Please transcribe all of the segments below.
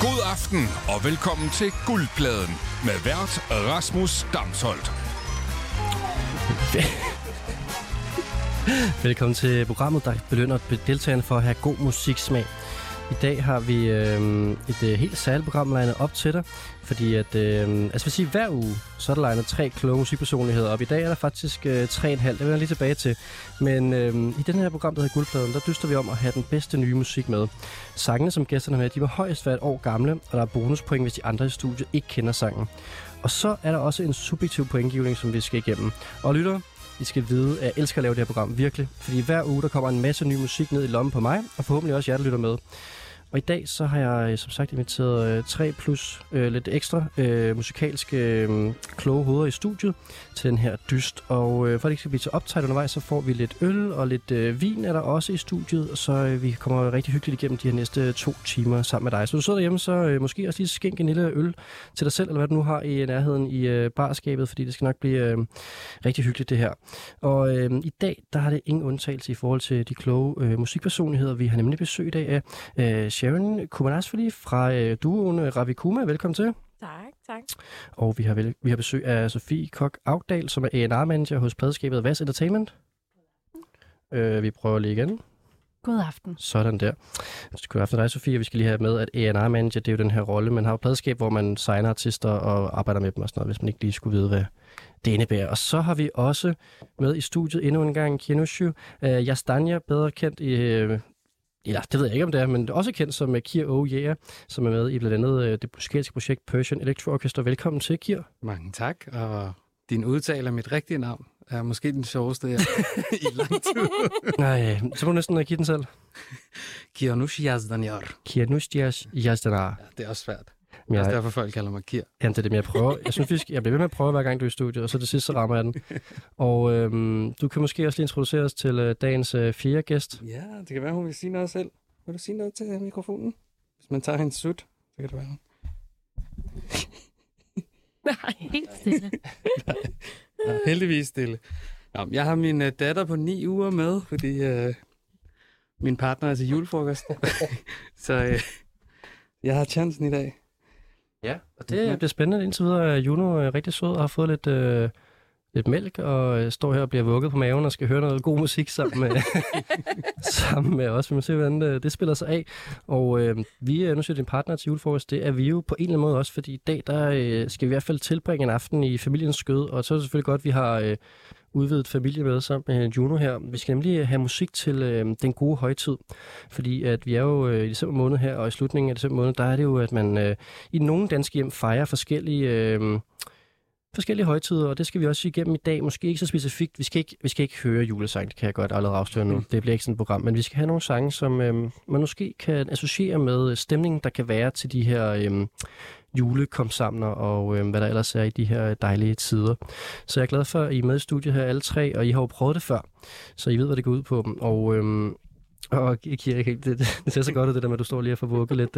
God aften og velkommen til Guldpladen med vært Rasmus Damsholdt. Velkommen til programmet, der belønner deltagerne for at have god musiksmag. I dag har vi øh, et øh, helt særligt program legnet op til dig, fordi at, øh, altså vil sige, hver uge, så er der legnet tre kloge musikpersonligheder op. I dag er der faktisk øh, tre og en halv, det vender jeg lige tilbage til. Men øh, i den her program, der hedder Guldpladen, der dyster vi om at have den bedste nye musik med. Sangene, som gæsterne har med, de var højst hvert år gamle, og der er bonuspoint, hvis de andre i studiet ikke kender sangen. Og så er der også en subjektiv pointgivning, som vi skal igennem. Og lytter, I skal vide, at jeg elsker at lave det her program, virkelig. Fordi hver uge, der kommer en masse ny musik ned i lommen på mig, og forhåbentlig også jer, der lytter med. Og i dag, så har jeg øh, som sagt inviteret øh, tre plus øh, lidt ekstra øh, musikalske øh, kloge hoveder i studiet til den her dyst. Og øh, for at det ikke skal blive til optaget undervejs, så får vi lidt øl og lidt øh, vin er der også i studiet. Så øh, vi kommer rigtig hyggeligt igennem de her næste to timer sammen med dig. Så du sidder derhjemme, så øh, måske også lige skænk en lille øl til dig selv, eller hvad du nu har i nærheden i øh, barskabet, fordi det skal nok blive øh, rigtig hyggeligt det her. Og øh, i dag, der har det ingen undtagelse i forhold til de kloge øh, musikpersonligheder. Vi har nemlig besøg i dag af øh, Sharon Kumanasvili fra øh, duoen øh, Ravi Kuma. Velkommen til. Tak, tak. Og vi har, vel, vi har besøg af Sofie Kok Augdal, som er A&R-manager hos pladskabet Vas Entertainment. Øh, vi prøver lige igen. God aften. Sådan der. God aften dig, Sofie. Vi skal lige have med, at A&R-manager, det er jo den her rolle. Man har jo pladskab, hvor man signer artister og arbejder med dem og sådan noget, hvis man ikke lige skulle vide, hvad det indebærer. Og så har vi også med i studiet endnu en gang Kienushu øh, Jastanja, bedre kendt i øh, ja, det ved jeg ikke, om det er, men også kendt som uh, Kier Oh Yeah, som er med i blandt andet uh, det musikalske projekt Persian Electro Orchestra. Velkommen til, Kier. Mange tak, og din udtale af mit rigtige navn er måske den sjoveste jeg i lang tid. Nej, så må du næsten give den selv. Kianush Yazdanjar. Kianush Yazdanar. Ja, det er også svært. Men Det er jeg, også derfor, folk kalder mig Kier. jamen, det er det, men jeg prøver. Jeg synes, vi jeg bliver ved med at prøve, hver gang du er i studiet, og så det sidste, så rammer jeg den. Og øhm, du kan måske også lige introducere os til øh, dagens øh, fjerde gæst. Ja, det kan være, hun vil sige noget selv. Vil du sige noget til mikrofonen? Hvis man tager hendes sut, så kan det være. Nej, helt stille. Ja, heldigvis stille. Nå, jeg har min uh, datter på ni uger med, fordi uh, min partner er til julefrokost. så uh, jeg har chancen i dag. Ja, og det bliver spændende. Indtil videre er Juno øh, rigtig sød og har fået lidt, øh, lidt mælk og øh, står her og bliver vugget på maven og skal høre noget god musik sammen med, sammen med os. Vi må se, hvordan det, det spiller sig af. Og øh, vi er nu siger din partner til julefrokost. Det er vi jo på en eller anden måde også, fordi i dag der øh, skal vi i hvert fald tilbringe en aften i familiens skød. Og så er det selvfølgelig godt, at vi har øh, udvidet familie med sammen med Juno her. Vi skal nemlig have musik til øh, den gode højtid. Fordi at vi er jo øh, i december måned her, og i slutningen af december måned, der er det jo, at man øh, i nogle danske hjem fejrer forskellige... Øh, forskellige højtider, og det skal vi også igennem i dag. Måske ikke så specifikt. Vi skal ikke, vi skal ikke høre julesang, det kan jeg godt allerede afsløre nu. Det bliver ikke sådan et program, men vi skal have nogle sange, som øh, man måske kan associere med stemningen, der kan være til de her øh, julekomsamner og øh, hvad der ellers er i de her dejlige tider. Så jeg er glad for, at I er med i studiet her alle tre, og I har jo prøvet det før, så I ved, hvad det går ud på. Og øh, og Kira, det, det, det ser så godt ud, det der med, at du står lige og får vugget lidt.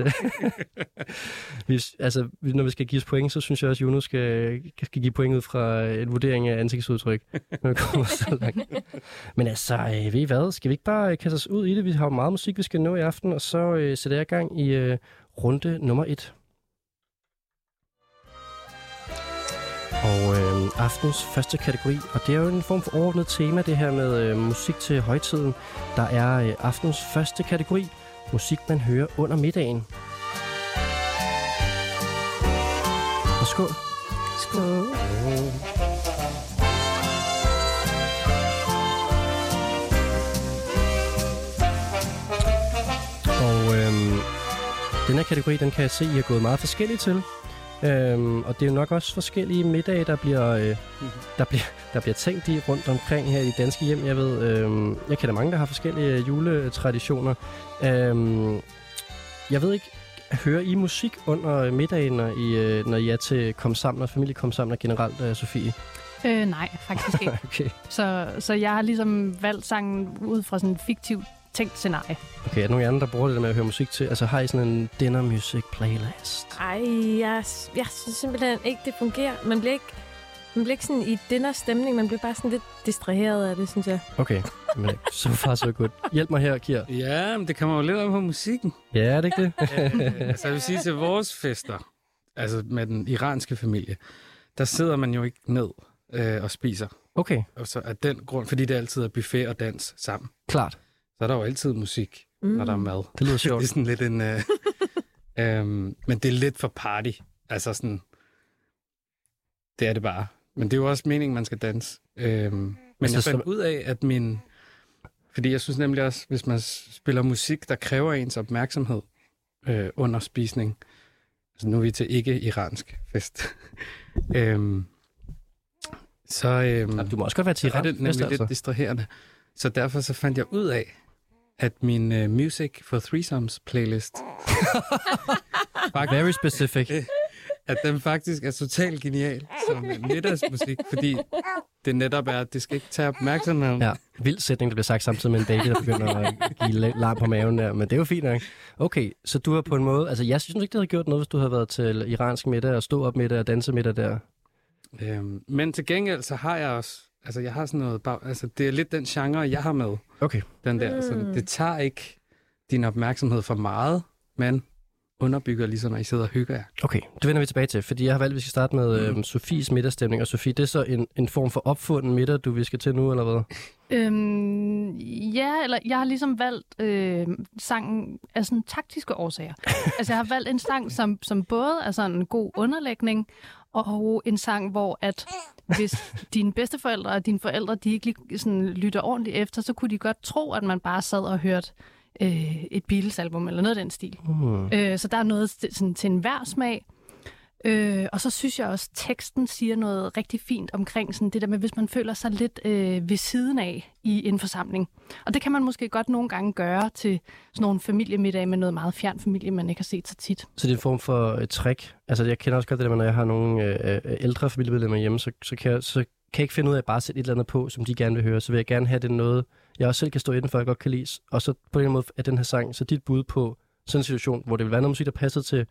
Hvis, altså, når vi skal give os point, så synes jeg også, at Juno skal, skal give point ud fra en vurdering af ansigtsudtryk, når vi kommer så langt. Men altså, øh, ved I hvad? Skal vi ikke bare øh, kaste os ud i det? Vi har jo meget musik, vi skal nå i aften, og så øh, sætter jeg i gang i øh, runde nummer et. Og øh, aftens første kategori, og det er jo en form for overordnet tema, det her med øh, musik til højtiden. Der er øh, aftens første kategori, musik man hører under middagen. Og skål. Skål. Og øhm, den her kategori, den kan jeg se, I har gået meget forskelligt til. Øhm, og det er jo nok også forskellige middage, der bliver, øh, der bliver, der bliver tænkt i rundt omkring her i de danske hjem. Jeg ved, øhm, jeg kender mange, der har forskellige juletraditioner. Øhm, jeg ved ikke, hører I musik under middagen, når I, øh, når I er til kom sammen, og familie kom sammen generelt, øh, Sofie? Øh, nej, faktisk ikke. Okay. så, så jeg har ligesom valgt sangen ud fra sådan en fiktiv tænkt scenarie. okay, er der nogen andre, der bruger det der med at høre musik til? Altså har I sådan en dinner music playlist? Ej, jeg, jeg synes simpelthen ikke, det fungerer. Man bliver ikke Man bliver ikke sådan i dinner stemning, man bliver bare sådan lidt distraheret af det, synes jeg. Okay, men så far så godt. Hjælp mig her, Kier. Ja, men det kommer jo lidt om på musikken. Ja, er det ikke det? Øh, altså, jeg vil sige til vores fester, altså med den iranske familie, der sidder man jo ikke ned øh, og spiser. Okay, Og så af den grund, fordi det altid er buffet og dans sammen, klart. Så er der jo altid musik, mm. når der er mad. Det lyder Det sjovt. er sådan lidt en... Øh, øhm, men det er lidt for party. Altså sådan... Det er det bare. Men det er jo også meningen, man skal danse. Øhm, men Altså, jeg så- fandt ud af, at min... Fordi jeg synes nemlig også, hvis man spiller musik, der kræver ens opmærksomhed øh, under spisning. Altså nu er vi til ikke-iransk fest. øhm, så øhm, Jamen, Du må også godt være til så er det nemlig altså. lidt distraherende. Så derfor så fandt jeg ud af, at min uh, Music for Threesomes playlist, Very specific. at den faktisk er totalt genial som en middagsmusik, fordi det netop er, at det skal ikke tage opmærksomheden. Ja, vild sætning, der bliver sagt samtidig med en baby, der begynder at give la- larm på maven der. Men det er jo fint nok. Okay, så du har på en måde... Altså, jeg synes ikke, det havde gjort noget, hvis du havde været til iransk middag og stå op middag og danse middag der. Øhm, men til gengæld, så har jeg også, altså jeg har sådan noget, bag, altså det er lidt den genre, jeg har med, Okay. den der. Så Mm. det tager ikke din opmærksomhed for meget, men underbygger ligesom, når I sidder og hygger jer. Okay, det vender vi tilbage til, fordi jeg har valgt, at vi skal starte med øh, Sofies middagsstemning. Og Sofie, det er så en, en form for opfunden middag, du vi skal til nu, eller hvad? Øhm, ja, eller jeg har ligesom valgt øh, sangen af sådan taktiske årsager. altså jeg har valgt en sang, som, som både er sådan en god underlægning, og en sang, hvor at hvis dine bedsteforældre og dine forældre, de ikke lige sådan lytter ordentligt efter, så kunne de godt tro, at man bare sad og hørte øh, et Beatles-album eller noget af den stil. Hmm. Øh, så der er noget sådan, til enhver smag. Øh, og så synes jeg også, at teksten siger noget rigtig fint omkring sådan det der med, hvis man føler sig lidt øh, ved siden af i en forsamling. Og det kan man måske godt nogle gange gøre til sådan nogle familiemiddag med noget meget fjern familie, man ikke har set så tit. Så det er en form for et trick. Altså, jeg kender også godt det der med, når jeg har nogle øh, øh, ældre familiemedlemmer hjemme, så, så, kan jeg, så kan jeg ikke finde ud af at bare sætte et eller andet på, som de gerne vil høre. Så vil jeg gerne have det noget, jeg også selv kan stå inden for, jeg godt kan lide. Og så på den måde er den her sang, så dit bud på sådan en situation, hvor det vil være noget musik, der passer til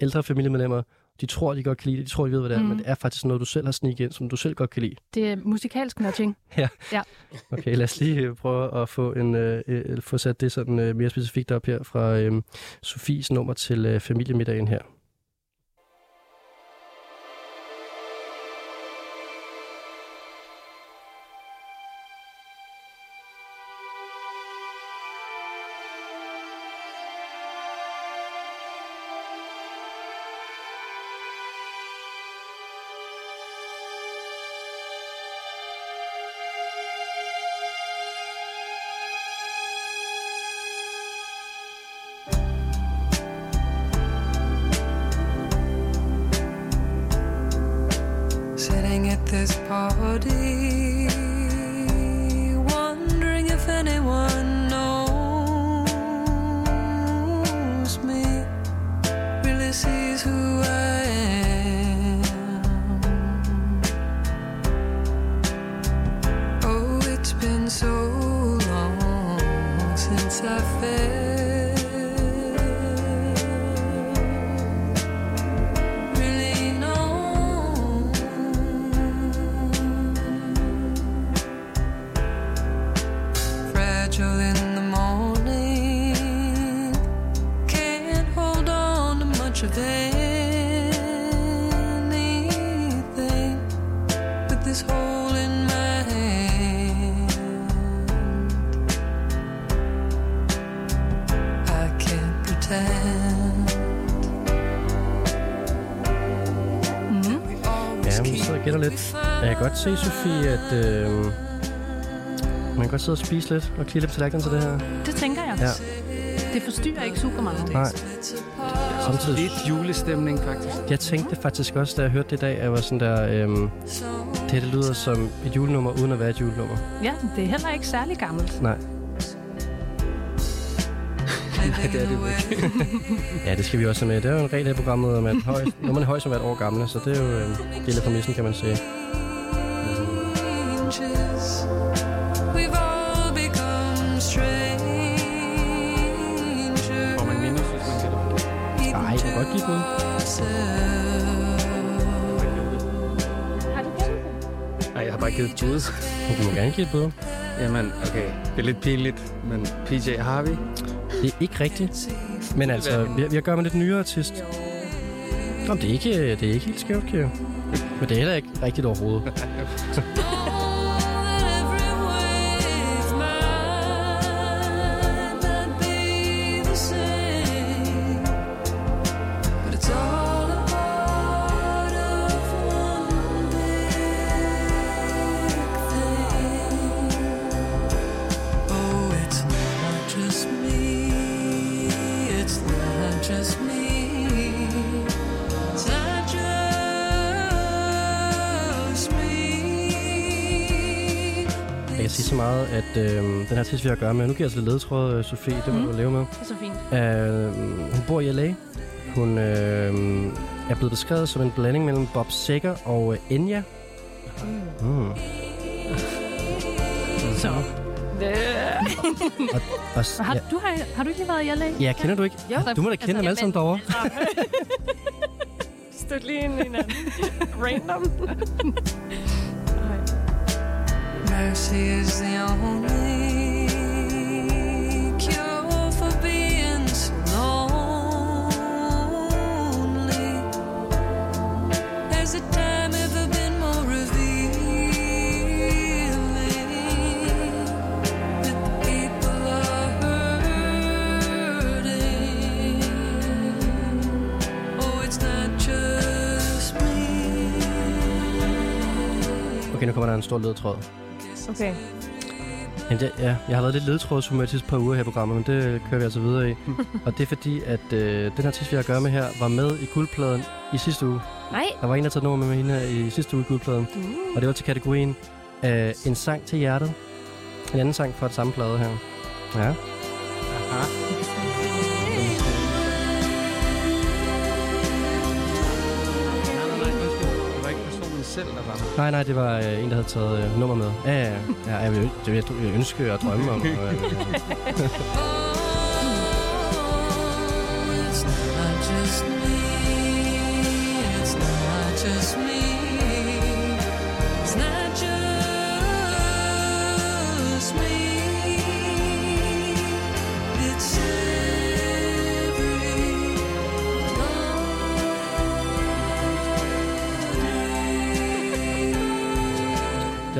ældre familiemedlemmer. De tror, de godt kan lide det, de tror, de ved, hvad det er, Mhm. men det er faktisk noget, du selv har sneaket ind, som du selv godt kan lide. Det er musikalsk nudging. Okay, lad os lige øh, prøve at få, en, øh, øh, få sat det sådan øh, mere specifikt op her fra øh, Sofies nummer til øh, familiemiddagen her. Sidde og spise lidt og klille på tallerkenen til det her. Det tænker jeg. Ja. Det forstyrrer ikke super meget. Nej. Samtidig, Lidt julestemning, faktisk. jeg tænkte faktisk også, da jeg hørte det i dag, at jeg var sådan der, øh, det her det lyder som et julenummer, uden at være et julenummer. Ja, det er heller ikke særlig gammelt. Nej. Nej, det er det ikke. Ja, det skal vi også have med. Det er jo en regel her i programmet, om at høj, når man er højst som et år gamle, så det er jo øh, del af præmissen, kan man sige. Jeg et bud. ourselves. Har bare givet et bud. Du må gerne give et bud. Jamen, okay. Det er lidt pinligt, men PJ Harvey. Det er ikke rigtigt. Men altså, vi, vi har gør med lidt nyere artist. Jamen, det er ikke, det er ikke helt skævt, Kjær. Men det er heller ikke rigtigt overhovedet. artist, vi har at gøre med, nu giver jeg altså lidt ledtråd, øh, Sofie, det må Mhm. du leve med. Det er så fint. Øh, hun bor i L.A. Hun øh, er blevet beskrevet som en blanding mellem Bob Seger og øh, Enya. Mm. Så. Og, s- Har, ja, du, har, har du ikke lige været i LA? ja, kender du ikke? Jo. Du må da kende dem alle sammen derovre. Støt lige ind i hinanden. Random. Mercy is the only stor ledtråd. Okay. Men det, ja, jeg har været lidt ledtrådshumør de sidste par uger her i programmet, men det kører vi altså videre i. og det er fordi, at øh, den artist, vi har at gøre med her, var med i guldpladen i sidste uge. Nej. Der var en, der taget nummer med hende i sidste uge i guldpladen. Uh. Og det var til kategorien øh, En sang til hjertet. En anden sang fra det samme plade her. Ja. Nej, nej, det var øh, en, der havde taget øh, nummer med. Ja, ja, ja. jeg, vil, det vil jeg, jeg ønske og drømme om. Og, øh, it's not just me.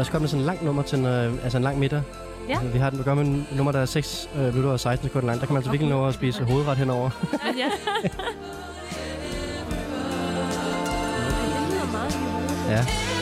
Er også kommet sådan en lang nummer til en, øh, altså en lang middag. Ja. Altså, vi har den, vi gør med en nummer, der er 6 øh, minutter og 16 sekunder lang. Der kan man altså virkelig nå at spise hovedret henover. Ja. Ja.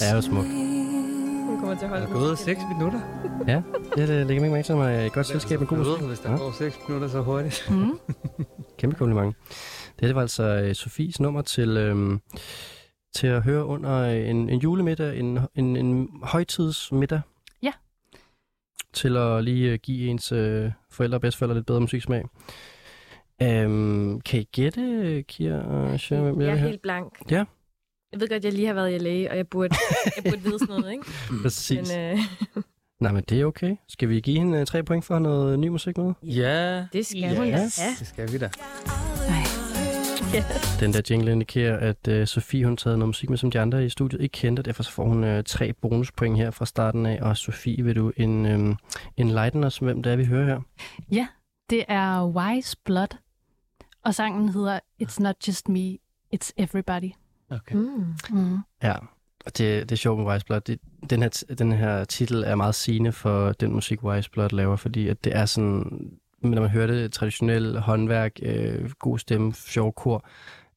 Det er jo smukt. Hun kommer til at holde Der er gået 6 minutter. Ja, det, det lægger mig mærke til mig. Et godt selskab med god musik. Hvis der Ja. går 6 minutter så hurtigt. Mm. Kæmpe kompliment. Det, her, det var altså øh, Sofies nummer til, øhm, til at høre under en, en julemiddag, en, en, en højtidsmiddag. Ja. Til at lige øh, give ens øh, forældre og bedsteforældre lidt bedre musiksmag. Øhm, kan I gætte, Kira og Sjøen, hvem Jeg jeg er helt blank. Ja. Jeg ved godt, jeg lige har været i LA, og jeg burde, jeg burde vide sådan noget, ikke? Præcis. Men øh, Nej, men det er okay. Skal vi give hende øh, tre point for noget ny musik med? Ja, det skal Ja. hun da have. det skal vi da. Den der jingle indikerer, at øh, Sofie hun taget noget musik med, som de andre i studiet ikke kendte, og derfor så får hun øh, tre bonuspoint her fra starten af. Og Sofie, vil du en, øh, enlighten os, hvem det er, vi hører her? Det er Wise Blood, og sangen hedder It's Not Just Me, It's Everybody. Okay. Mm. Mm. Ja, og det, det er sjovt med Wise Blood. Det, den, her, den her titel er meget sigende for den musik, Wise Blood laver, fordi at det er sådan, når man hører det, traditionelt håndværk, øh, god stemme, sjov kor,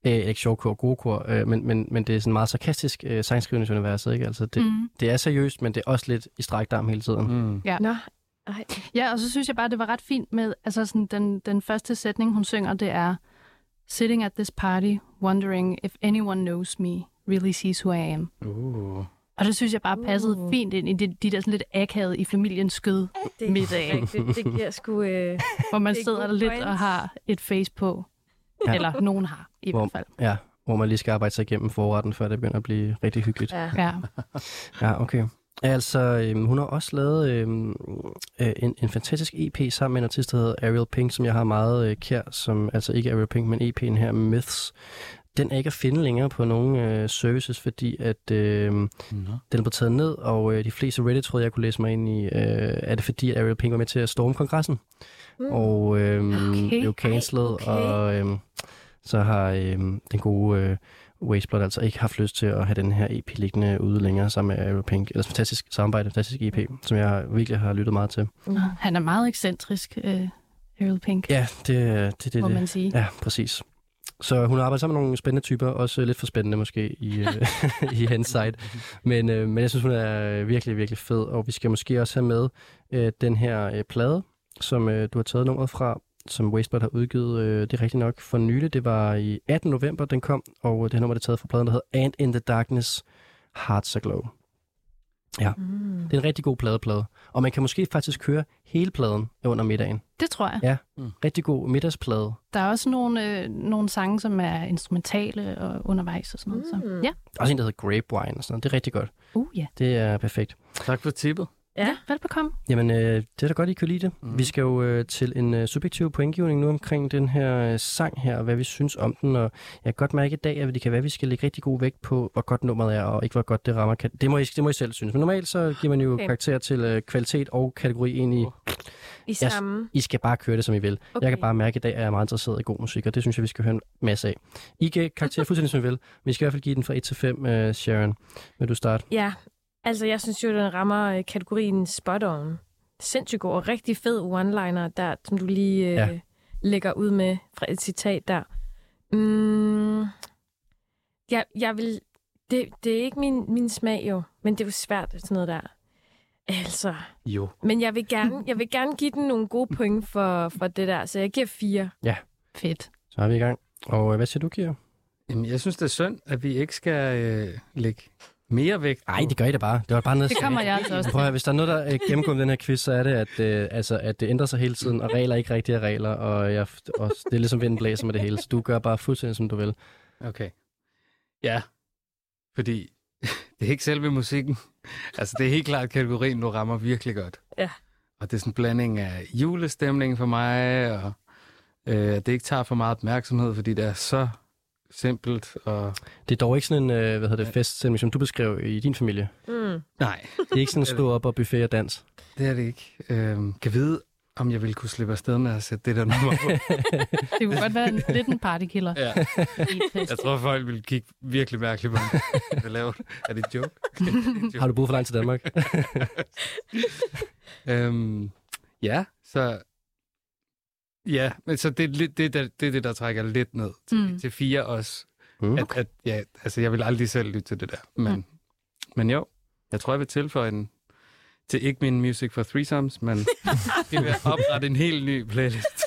øh, ikke sjov kor, gode kor, øh, men, men, men det er sådan meget sarkastisk øh, sangskrivningsuniverset, ikke? Altså det, Mm. det er seriøst, men det er også lidt i strækt arm hele tiden. Mm. Nå, Ej. Ja, og så synes jeg bare, det var ret fint med, altså sådan den, den første sætning, hun synger, det er Sitting at this party, wondering if anyone knows me, really sees who I am. Uh. Og det synes jeg bare passede Uh. fint ind i de, de der sådan lidt akavet i familiens skød, Det Middag. rigtigt. Det giver sgu... Øh... hvor man Det er sidder good lidt og har et face på. Ja. Ja. Eller nogen har, i Hvor- hvert fald. Ja, hvor man lige skal arbejde sig igennem forretten, før det begynder at blive rigtig hyggeligt. Ja. Ja. Ja, okay. Altså, øhm, hun har også lavet øhm, øh, en, en fantastisk EP sammen med en artist, der hedder Ariel Pink, som jeg har meget øh, kær, som altså ikke Ariel Pink, men EP'en her, Myths. Den er ikke at finde længere på nogen øh, services, fordi at øh, den er blevet taget ned, og øh, de fleste Reddit-tråde, jeg kunne læse mig ind i, øh, er det fordi, at Ariel Pink var med til at storme kongressen, Mm. og øh, Okay. blev cancelled, okay. og øh, så har øh, den gode øh, Wasteblot altså ikke haft lyst til at have den her EP liggende ude længere sammen med Ariel Pink. Ellers fantastisk samarbejde, fantastisk EP, som jeg virkelig har lyttet meget til. Mm. Han er meget ekscentrisk, øh, Pink, Ja, det er det, det, må det. man sige. Ja, præcis. Så hun har arbejdet sammen med nogle spændende typer, også lidt for spændende måske i, øh, i hendes side. Men, øh, men jeg synes, hun er virkelig, virkelig fed, og vi skal måske også have med øh, den her øh, plade, som øh, du har taget nummeret fra, som Wastebird har udgivet, øh, det er rigtigt nok, for nylig. Det var i 18. november, den kom, og det her nummer det er taget fra pladen, der hedder And in the Darkness, Hearts Aglow. Mm. Det er en rigtig god pladeplade, og man kan måske faktisk høre hele pladen under middagen. Det tror jeg. Ja. Rigtig god middagsplade. Der er også nogle, øh, nogle sange, som er instrumentale og undervejs og sådan noget. Mm. Så. Ja. Også en, der hedder Grapevine og sådan noget. Det er rigtig godt. Uh, ja. Det er perfekt. Tak for tippet. Ja. velbekomme. Jamen, øh, det er da godt, I kan lide det. Mm. Vi skal jo øh, til en øh, subjektiv pointgivning nu omkring den her øh, sang her, og hvad vi synes om den. Og jeg kan godt mærke i dag, at det kan være, at vi skal lægge rigtig god vægt på, hvor godt nummeret er, og ikke hvor godt det rammer. Kan- Det må I, det må I selv synes. Men normalt så giver man jo okay. Karakter til øh, kvalitet og kategori ind i, I samme. I skal bare køre det, som I vil. Okay. Okay. Jeg kan bare mærke i dag, at jeg er meget interesseret i god musik, og det synes jeg, vi skal høre en masse af. I kan karakter fuldstændig, som I vil. Vi skal i hvert fald give den fra 1 til 5, øh, Sharon. Vil du starte? Ja, altså jeg synes jo, den rammer øh, kategorien spot on. Sindssygt god og rigtig fed one-liner der, som du lige øh, Ja. ja. lægger ud med fra et citat der. Mm, jeg, jeg vil... Det, det er ikke min, min smag jo, men det er jo svært sådan noget der. Altså, Jo. men jeg vil gerne, jeg vil gerne give den nogle gode point for, for det der, så jeg giver fire. Fedt. Så er vi i gang. Og øh, hvad siger du, Kira? Jamen, jeg synes, det er synd, at vi ikke skal øh, lægge mere vægt. Nej, det gør I da bare. Det var bare noget, Det kommer jeg altså også Prøv at, høre, hvis der er noget, der øh, gennemgår den her quiz, så er det, at, øh, altså, at det ændrer sig hele tiden, og regler er ikke rigtige regler, og, jeg, og det er ligesom vinden blæser med det hele, så du gør bare fuldstændig, som du vil. Okay. Ja, fordi det er ikke selve musikken. Altså, det er helt klart kategorien, du rammer virkelig godt. Ja. Og det er sådan en blanding af julestemning for mig, og øh, det ikke tager for meget opmærksomhed, fordi det er så simpelt. Og... Det er dog ikke sådan en øh, hvad hedder det, feststemning, som du beskrev i din familie. Mm. Nej, Det er ikke sådan en stå op og buffet og dans. det er det ikke. Øhm, kan vide, om jeg ville kunne slippe afsted med at sætte det der nummer på. Det kunne godt være en, lidt en partykiller. ja. Jeg tror, folk ville kigge virkelig mærkeligt på mig. Hvad laver du? Er det en joke? Okay, det en joke. Har du boet for langt til Danmark? Øhm, ja, så... Ja, men så det er det, der, det er det, der trækker lidt ned til, mm. til fire også. Mm. At, at, ja, altså, jeg vil aldrig selv lytte til det der. Men, mm. men jo, jeg tror, jeg vil tilføje en til ikke min Music for Threesomes, men det vil oprette en helt ny playlist,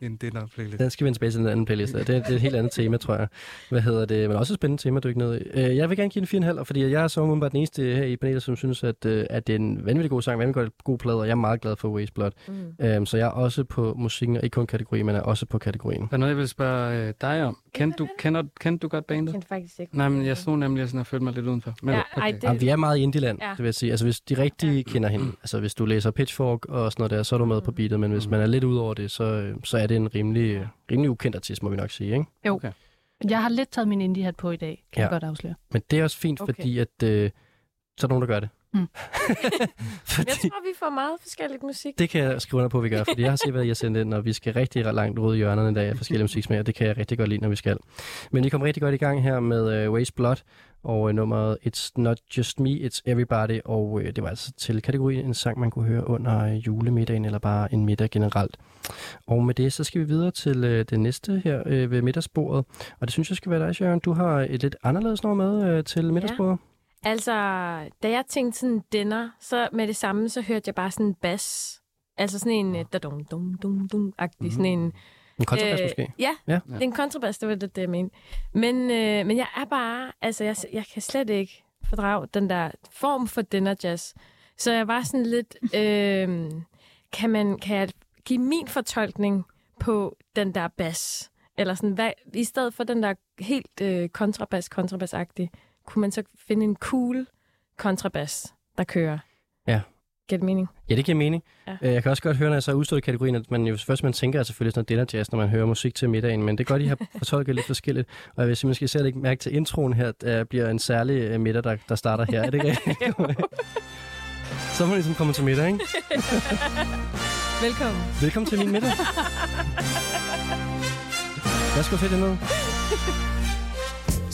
en dinner playlist. Den skal vi vende tilbage til den anden playlist. Det er, det er et helt andet tema, tror jeg. Hvad hedder det? Men også et spændende tema, du ikke ned i. Øh, Jeg vil gerne give den 4,5, fordi jeg er så umiddelbart den eneste her i panelet, som synes, at, øh, at det er en vanvittig god sang, vanvittig god plade, og jeg er meget glad for Waste Blood. Mm. Um, så jeg er også på musikken, og ikke kun kategori, men er også på kategorien. Der er noget, jeg vil spørge øh, dig om. Kender du, kender, kender du godt Jeg bandet? kendte faktisk ikke. Nej, men jeg stod nemlig sådan og følte mig lidt udenfor. Men, Ja, ej, det- Jamen, vi er meget i indieland, Ja. det vil jeg sige. Altså, hvis de rigtige kender hende, altså hvis du læser Pitchfork og sådan noget der, så er du med på beatet, men hvis man er lidt ud over det, så, så er det en rimelig, rimelig ukendt artist, må vi nok sige, ikke? Jo. Okay. Jeg har lidt taget min indie-hat på i dag, kan Ja. jeg godt afsløre. Men det er også fint, Okay. fordi at, øh, så er der nogen, der gør det. Mm. fordi, Jeg tror, vi får meget forskelligt musik. det kan jeg skrive under på, at vi gør, fordi jeg har set, hvad I har sendt ind, og vi skal rigtig langt ud i hjørnerne i dag af forskellige musiksmager, og det kan jeg rigtig godt lide, når vi skal. Men vi kommer rigtig godt i gang her med uh, Waste Blood, og uh, nummeret It's Not Just Me, It's Everybody, og uh, det var altså til kategorien en sang, man kunne høre under julemiddagen, eller bare en middag generelt. Og med det, så skal vi videre til uh, det næste her uh, ved middagsbordet, og det synes jeg skal være dig, Sharon. Du har et lidt anderledes nummer med uh, til middagsbordet. Altså, da jeg tænkte sådan dinner, så med det samme, så hørte jeg bare sådan en bas. Altså sådan en øh, da-dum, dum, dum, dum, agtig sådan en... En kontrabas Øh, måske? Ja, Ja. ja, det er en kontrabas, det var det, det jeg mente. Men, øh, men jeg er bare, altså jeg, jeg kan slet ikke fordrage den der form for dinner jazz. Så jeg var sådan lidt, øh, kan, man, kan jeg give min fortolkning på den der bas? Eller sådan, hvad, i stedet for den der helt øh, kontrabas, kontrabasagtige, kunne man så finde en cool kontrabas, der kører? Ja. Giver det mening? Ja, det giver mening. Ja. Ja. Jeg kan også godt høre, når jeg så er udstået i kategorien, at man jo først man tænker at selvfølgelig sådan noget dinner jazz, når man hører musik til middagen, men det er godt, I har fortolket lidt forskelligt. Og jeg vil sige, måske selv ikke mærke til introen her, at der bliver en særlig øh, middag, der, der starter her. Er det ikke? Så er man ligesom kommet til middag, ikke? Velkommen. Velkommen til min middag. Jeg skal sætte ned.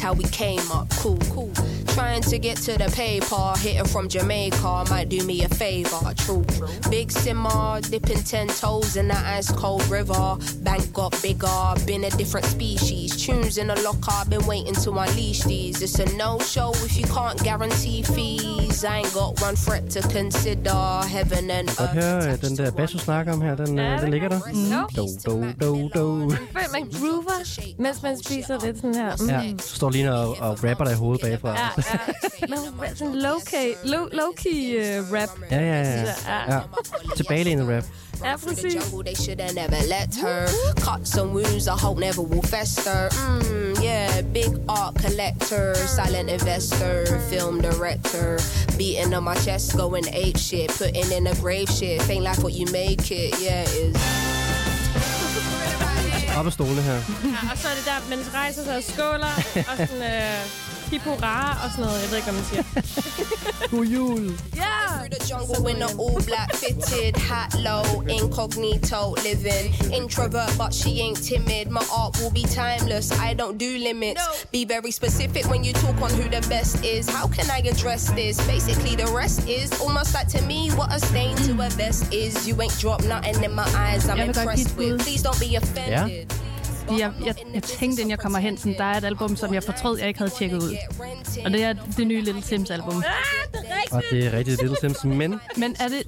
how we came up. Cool, cool. Trying to get to the paper, hitting from Jamaica might do me a favor. True, big simmer, dipping ten toes in that ice cold river. Bank got bigger, been a different species. Tunes in a locker, been waiting to unleash these. It's a no show if you can't guarantee fees. I ain't got one threat to consider. Heaven and Godt earth. høre, øh, den der bass, du snakker om her, den, Ja, ja, den ligger der. No. Do, do, do, do. Man groover, mens man spiser lidt sådan her. Mm. Ja, så står lige og, og rapper dig i hovedet bagfra. Ja, ja. Low, sådan low-key, low, low-key uh, rap. Ja, ja, ja. Ja. ja. Tilbagelænet rap. Ja, præcis. jungle, they should have never let her. Cuts and wounds, I hope never will fester. Mmm, yeah, big art collector, silent investor, film director. Beating on my chest, going ape shit, putting in a grave shit. Ain't like what you make it, yeah, is. Op af stolene her. Ja, og så er det der, man rejser sig og skåler, og sådan øh, hip hurra og sådan noget. Jeg ved ikke, hvad man siger. God jul. Ja! Through the jungle in an all black fitted hat low, incognito living. Introvert, but she ain't timid. My art will be timeless. I don't do limits. Be very specific when you talk on who the best is. How can I address this? Basically, the rest is almost like to me what a stain to a vest is. You ain't dropped nothing in my eyes. I'm Jeg vil godt give impressed with. Please don't be offended. Fordi jeg, jeg, jeg tænkte, inden jeg kommer hen, sådan, der er et album, som jeg fortrød, jeg ikke havde tjekket ud. Og det er det nye Little Sims album. Ah, og det er rigtig Little Sims. Men, Men er det,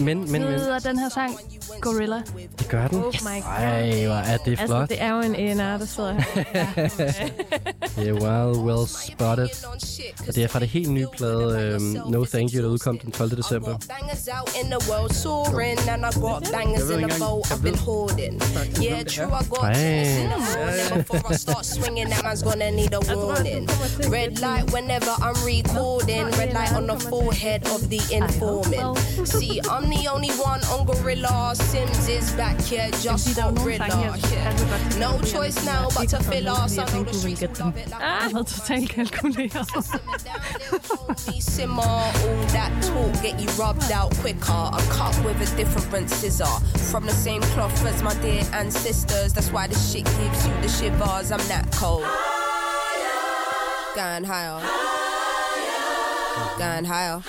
men, men, men. hedder den her sang Gorilla? Det gør den. Oh my god. Ej, hvor er det Altså, flot. det er jo en A&R, der sidder her. Det er well, well spotted. Og det er fra det helt nye plade um, No Thank You, der udkom den 12. december. Bangers out in the world touring, and I got bangers in the boat I've been holding. Yeah, true, I got jazz in the morning. Before I start swinging, that man's gonna need a warning. Red light whenever I'm recording, red light on the forehead of the informant. See, I'm the only one on Gorilla. Sims is back here, just Fordi der jo nogle sange, gorilla. jeg, jeg ved godt, No choice now but to fill med, us. fordi I jeg know tænkte, the streets gætte will den. love it like Jeg havde totalt kalkuleret. Simmer, all that talk get you rubbed out quicker. I cut with a different scissor. From the same cloth as my dear ancestors. That's why this shit gives you the shivers. I'm that cold. Going higher. Going higher.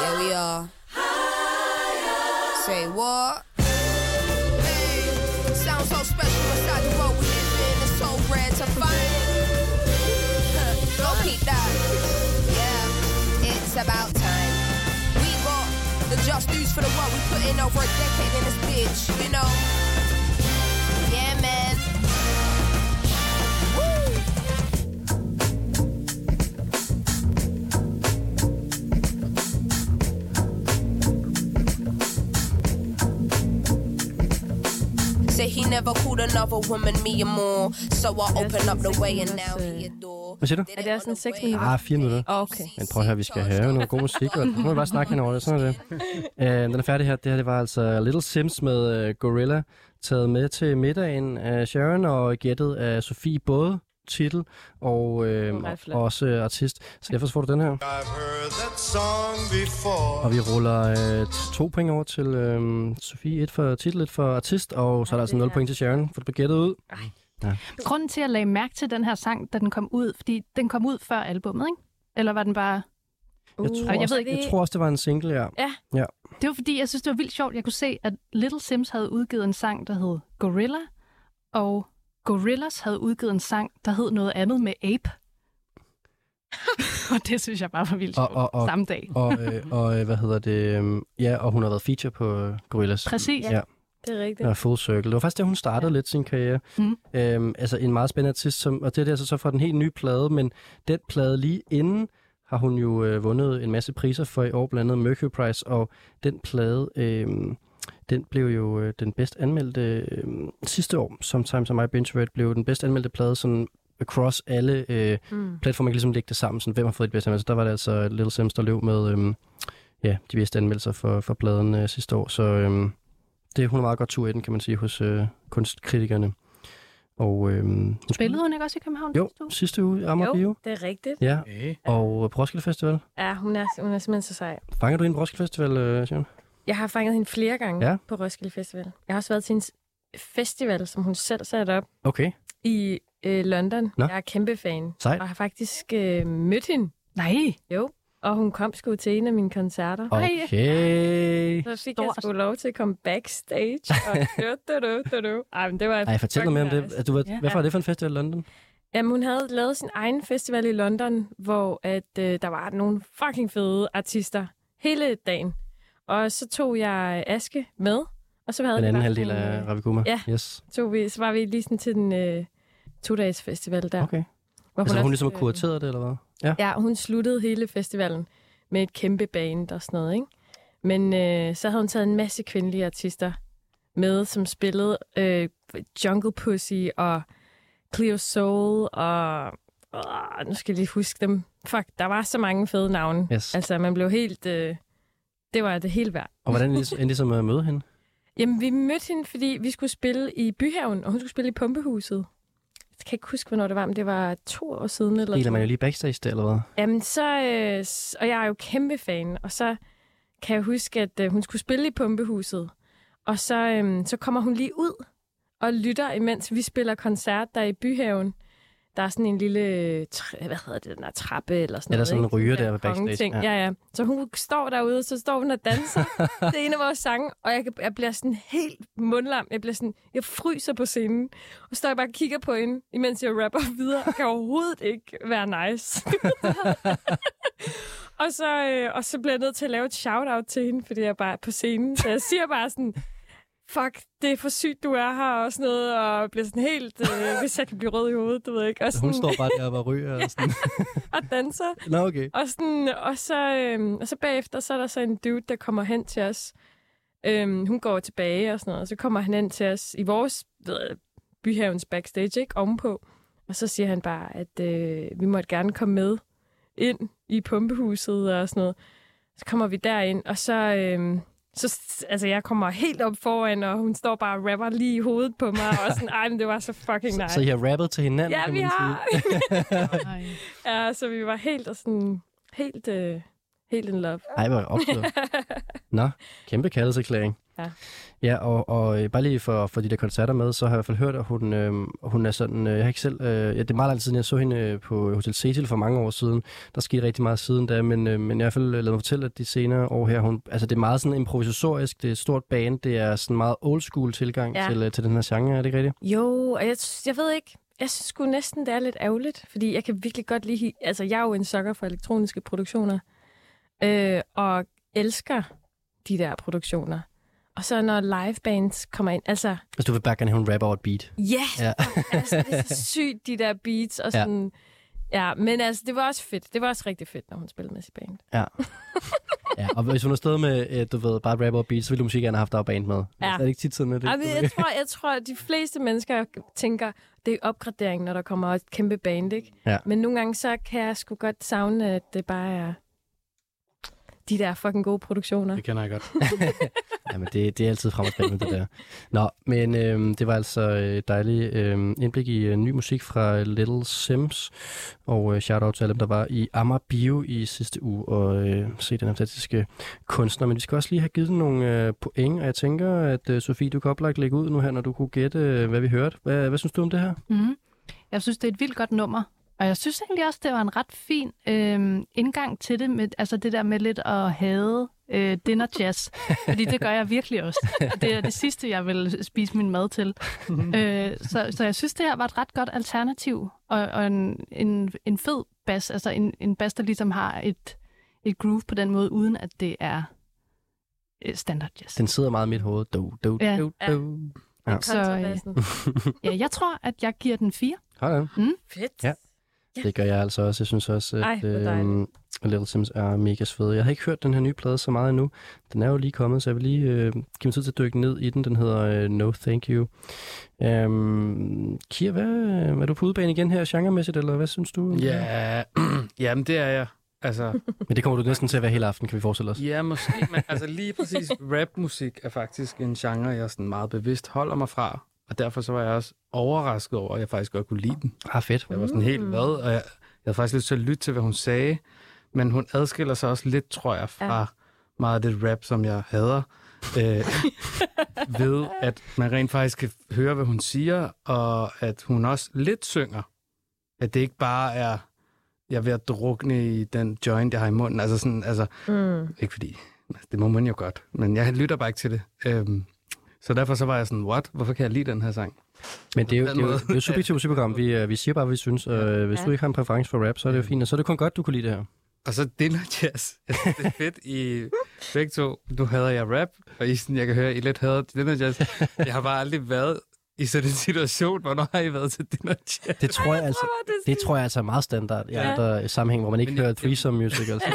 Yeah, we are. Say what? Sounds so special inside the world we live in. It's so find. Go keep that. Yeah, it's about time. We got the just dues for the work we put in over a decade in this bitch, you know? Say he never called another woman me and more. So I open up the way and now he adore. Hvad siger du? Er det også sådan 6 minutter? Ah, fire minutter. Okay. Men prøv at høre, vi skal have noget god musik, og så må vi bare snakke henover det. Sådan er det. Uh, den er færdig her. Det her det var altså Little Sims med uh, Gorilla, taget med til middagen af Sharon og gættet af Sofie både titel og øh, flot. også øh, artist. Så derfor får du den her. Og vi ruller øh, to point over til øh, Sofie. Et for titel, et for artist, og så er der Ej, altså det 0 her. point til Sharon, for du blev gættet ud. Grunden til, at jeg lagde mærke til den her sang, da den kom ud, fordi den kom ud før albummet, ikke? Eller var den bare... Jeg tror, jeg også, ved ikke, jeg tror også, det var en single, ja. Det var fordi, jeg synes, det var vildt sjovt. Jeg kunne se, at Little Sims havde udgivet en sang, der hed Gorilla, og Gorillas havde udgivet en sang, der hed noget andet med Ape. og det synes jeg bare var vildt Og- og- og- Samme dag. Og, øh, og øh, hvad hedder det? øh, Ja, og hun har været feature på øh, Gorillaz. Præcis. Ja. Det er rigtigt. Ja, full circle. Det var faktisk der, hun startede ja. lidt sin karriere. Mm. Øhm, altså en meget spændende artist, som, og det er det altså så fra den helt nye plade, men den plade lige inden har hun jo øh, vundet en masse priser for i år, blandt andet Mercury Prize, og den plade, øh, den blev jo øh, den bedst anmeldte øh, sidste år, Sometimes I Might Be Introvert, blev den bedst anmeldte plade sådan across alle øh, Mm. platformer, man kan ligesom lægge det sammen, sådan, hvem har fået de bedste anmeldelser. Der var det altså Little Sims, der løb med øh, ja, de bedste anmeldelser for, for pladen øh, sidste år, så øh, det, hun er meget godt tur i den, kan man sige, hos øh, kunstkritikerne. Og, øh, hun Spillede hun ikke også i København? Jo, sidste uge? sidste uge i Amager Jo, Bio. det er rigtigt. Ja, Okay. og på Roskilde Festival. Ja, hun er, hun er simpelthen så sej. Fanger du hende på Roskilde Festival, øh, Sharon? Jeg har fanget hende flere gange Ja. på Roskilde Festival. Jeg har også været til hendes festival, som hun selv satte op Okay, i øh, London. Nå. Jeg er kæmpe fan. sejt. Og har faktisk øh, mødt hende. Nej. Jo. Og hun kom sgu til en af mine koncerter. Okay. Så fik Stort. jeg sgu lov til at komme backstage. Og du, du, du, du. Ej, men det var Ej, fortæl noget mere om det. Altså, du, ved, Ja. hvad var det for en festival i London? Jamen, hun havde lavet sin egen festival i London, hvor at, øh, der var nogle fucking fede artister hele dagen. Og så tog jeg Aske med, og så havde Den anden halvdel af øh, Raviguma? ja. Yes. tog vi, så var vi lige sådan til den øh, to-dages festival der. Okay. Hvor Altså, hun også, ligesom har øh, kurateret det, eller hvad? Ja. Ja, hun sluttede hele festivalen med et kæmpe band og sådan noget, ikke? Men øh, så havde hun taget en masse kvindelige artister med, som spillede øh, Jungle Pussy og Cleo Soul og... Øh, nu skal jeg lige huske dem. Fuck, der var så mange fede navne. Yes. Altså, man blev helt... Øh, det var det helt værd. Og hvordan endte I ligesom at møde hende? Jamen, vi mødte hende, fordi vi skulle spille i Byhaven, og hun skulle spille i Pumpehuset. Jeg kan ikke huske, hvornår det var, men det var to år siden. Eller Deler man jo lige backstage der, eller hvad? Jamen, så... Øh, og jeg er jo kæmpe fan, og så kan jeg huske, at øh, hun skulle spille i Pumpehuset. Og så, øh, så kommer hun lige ud og lytter, imens vi spiller koncert der i Byhaven. Der er sådan en lille, hvad hedder det, den der trappe eller sådan Ja, der er noget. sådan en ryger der ved backstage, kongeting. ja. Ja. ja, Så hun står derude, og så står hun og danser. det er en af vores sange, og jeg, jeg bliver sådan helt mundlam. Jeg bliver sådan, jeg fryser på scenen. Og så står jeg bare og kigger på hende, imens jeg rapper videre, og kan overhovedet ikke være nice. og, så, øh, og så bliver jeg nødt til at lave et shout-out til hende, fordi jeg bare er på scenen. Så jeg siger bare sådan, fuck, det er for sygt, du er her og sådan noget, og bliver sådan helt, øh, hvis jeg kan blive rød i hovedet, du ved ikke. Og, Så hun sådan, står bare der og ryger og sådan. og danser. Nå, okay. Og, sådan, og, så, øhm, og så bagefter, så er der så en dude, der kommer hen til os. Øhm, hun går tilbage og sådan noget, og så kommer han hen til os i vores ved, jeg, byhavens backstage, ikke? Ovenpå. Og så siger han bare, at øh, vi måtte gerne komme med ind i pumpehuset og sådan noget. Så kommer vi derind, og så... Øhm, så, altså, jeg kommer helt op foran, og hun står bare og rapper lige i hovedet på mig, og sådan, ej, men det var så fucking Så, nice. så I har rappet til hinanden, ja, kan vi man har. sige. ja, så vi var helt og sådan, helt, øh, helt in love. Ej, hvor opstået. Nå, kæmpe kærlighedserklæring. Ja. Ja, og, og øh, bare lige for, for de der koncerter med, så har jeg i hvert fald hørt, at hun, øh, hun er sådan, øh, jeg har ikke selv, øh, ja, det er meget lang tid siden, jeg så hende øh, på Hotel Cecil for mange år siden. Der skete rigtig meget siden da, men, øh, men jeg har i hvert fald øh, lavet mig fortælle, at de senere år her, hun, altså det er meget sådan improvisatorisk, det er et stort band, det er sådan meget old school tilgang Ja. til, øh, til den her genre, er det ikke rigtigt? Jo, og jeg, jeg ved ikke, jeg synes sgu næsten, det er lidt ærgerligt, fordi jeg kan virkelig godt lide, altså jeg er jo en sukker for elektroniske produktioner, øh, og elsker de der produktioner. Og så når livebands kommer ind, altså, Altså du vil bare gerne have en rap over et beat. yes, Ja. altså, det er sygt, de der beats, og Ja. sådan, ja. men altså, det var også fedt, det var også rigtig fedt, når hun spillede med sit band. Ja. ja, og hvis hun er stadig med, øh, du ved, bare rap over beat, så ville du måske gerne have haft dig band med. Ja. Er det ikke tit sådan, at det? Ej, men jeg, tror, jeg tror, at de fleste mennesker tænker, det er opgradering, når der kommer et kæmpe band, ikke? Ja. Men nogle gange, så kan jeg sgu godt savne, at det bare er de der fucking gode produktioner. Det kender jeg godt. Jamen, det, det er altid frem og tilbage med det der. Nå, men øh, det var altså et dejligt øh, indblik i øh, ny musik fra Little Sims, og øh, shout-out til alle dem, der var i Amager Bio i sidste uge og øh, se den fantastiske kunstner. Men vi skal også lige have givet den nogle øh, point, og jeg tænker, at øh, Sofie, du kan oplagt lægge ud nu her, når du kunne gætte, øh, hvad vi hørte. Hvad, hvad synes du om det her? Mm. Jeg synes, det er et vildt godt nummer. Og jeg synes egentlig også, det var en ret fin øh, indgang til det, med, altså det der med lidt at have øh, dinner jazz. Fordi det gør jeg virkelig også. Det er det sidste, jeg vil spise min mad til. øh, så, så jeg synes, det her var et ret godt alternativ, og, og en, en, en fed bass, altså en, en bass, der ligesom har et, et groove på den måde, uden at det er øh, standard jazz. Den sidder meget i mit hoved. Do, do, Ja. do, Ja. do. Ja. Så, øh, Kontrabassen. Ja, jeg tror, at jeg giver den fire. Sådan. Fedt. Ja. Det gør jeg altså også. Jeg synes også, at Ej, øhm, Little Sims er mega fed. Jeg har ikke hørt den her nye plade så meget endnu. Den er jo lige kommet, så jeg vil lige øh, give mig tid til at dykke ned i den. Den hedder øh, No Thank You. Øhm, Kira, hvad, er du på udebane igen her genremæssigt, eller hvad synes du? Ja, jamen det er jeg. Altså, Men det kommer du næsten til at være hele aften, kan vi forestille os. ja, måske, men altså lige præcis rapmusik er faktisk en genre, jeg sådan meget bevidst holder mig fra. Og derfor så var jeg også overrasket over, at jeg faktisk godt kunne lide den. Ah, fedt. Jeg var sådan helt hvad, og jeg, jeg havde faktisk lyst til at lytte til, hvad hun sagde. Men hun adskiller sig også lidt, tror jeg, fra Ja. meget af det rap, som jeg hader. Øh, ved, at man rent faktisk kan høre, hvad hun siger, og at hun også lidt synger. At det ikke bare er, jeg er ved at drukne i den joint, jeg har i munden. Altså sådan, altså, Mm. ikke fordi, altså, det må man jo godt, men jeg lytter bare ikke til det. Øhm, så derfor så var jeg sådan, what? Hvorfor kan jeg lide den her sang? Men det er jo, det er jo, det er jo subjektivt musikprogram. Vi, øh, vi siger bare, hvad vi synes. Og hvis Ja. du ikke har en præference for rap, så er det jo fint. Og så er det kun godt, du kunne lide det her. Og så dinner jazz. Synes, det er fedt i begge to. Nu hader jeg rap, og I, sådan, jeg kan høre, I lidt hader dinner jazz. Jeg har bare aldrig været i sådan en situation. Hvornår har I været til dinner jazz? Det tror jeg altså, det, det tror jeg altså er meget standard i Ja. andre sammenhæng, hvor man ikke Men jeg- hører threesome music. Altså.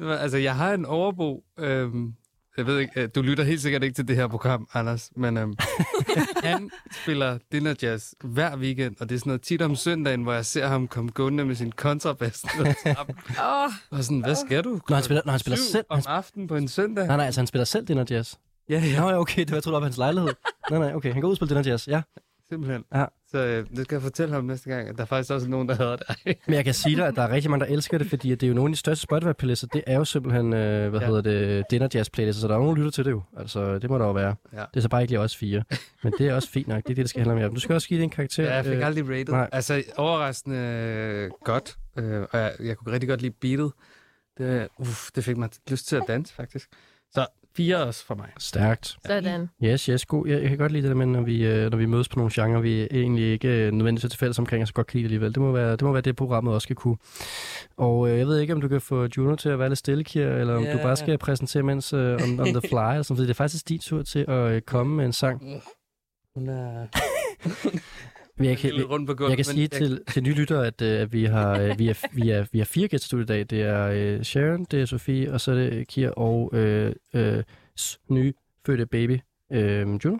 altså, jeg har en overbo. Øhm, jeg ved ikke, øh, du lytter helt sikkert ikke til det her program, Anders, men øhm, han spiller dinner jazz hver weekend, og det er sådan noget tit om søndagen, hvor jeg ser ham komme gående med sin kontrabas. Åh, og sådan, hvad skal du? Når han spiller, når han spiller selv... om aftenen på en søndag? nej, nej, altså han spiller selv dinner jazz. Ja, ja, ja, okay, det var jeg troede op hans lejlighed. Nej, nej, okay, han går ud og spiller dinner jazz, ja. simpelthen. Ja. Så øh, det skal jeg fortælle ham næste gang, at der er faktisk også nogen, der hader det. Men jeg kan sige dig, at der er rigtig mange, der elsker det, fordi det er jo nogle af de største Spotify-playlister. Det er jo simpelthen, øh, hvad Ja. hedder det, dinner jazz playlister, så der er nogen, der lytter til det jo. Altså, det må der jo være. Ja. Det er så bare ikke lige os fire. Men det er også fint nok, det er det, der skal handle om. Du skal også give det en karakter. Ja, jeg fik øh, aldrig rated. nej. Altså, overraskende øh, godt. Øh, og jeg, jeg kunne rigtig godt lide beatet. Det, uff, det fik mig lyst til at danse, faktisk. Fire også for mig. Stærkt. sådan. Yes, yes, god. Jeg, jeg kan godt lide det der med, når vi, øh, når vi mødes på nogle genrer, vi egentlig ikke øh, nødvendigvis er til fælles omkring, og så godt kan lide det alligevel. Det må være det, må være det programmet også skal kunne. Og øh, jeg ved ikke, om du kan få Juno til at være lidt stille, Kier, eller om Ja. du bare skal præsentere mens øh, on, on the fly, eller sådan, fordi det er faktisk din tur til at komme med en sang. Hun er Men jeg kan, lidt rundt på gulvet. jeg kan sige til, til nye lyttere, at, øh, at vi, har, øh, vi, er, vi, er, vi har fire gæster i dag. Det er øh, Sharon, det er Sofie, og så er det Kier og øh, øh, nye fødte baby, øh, Juno,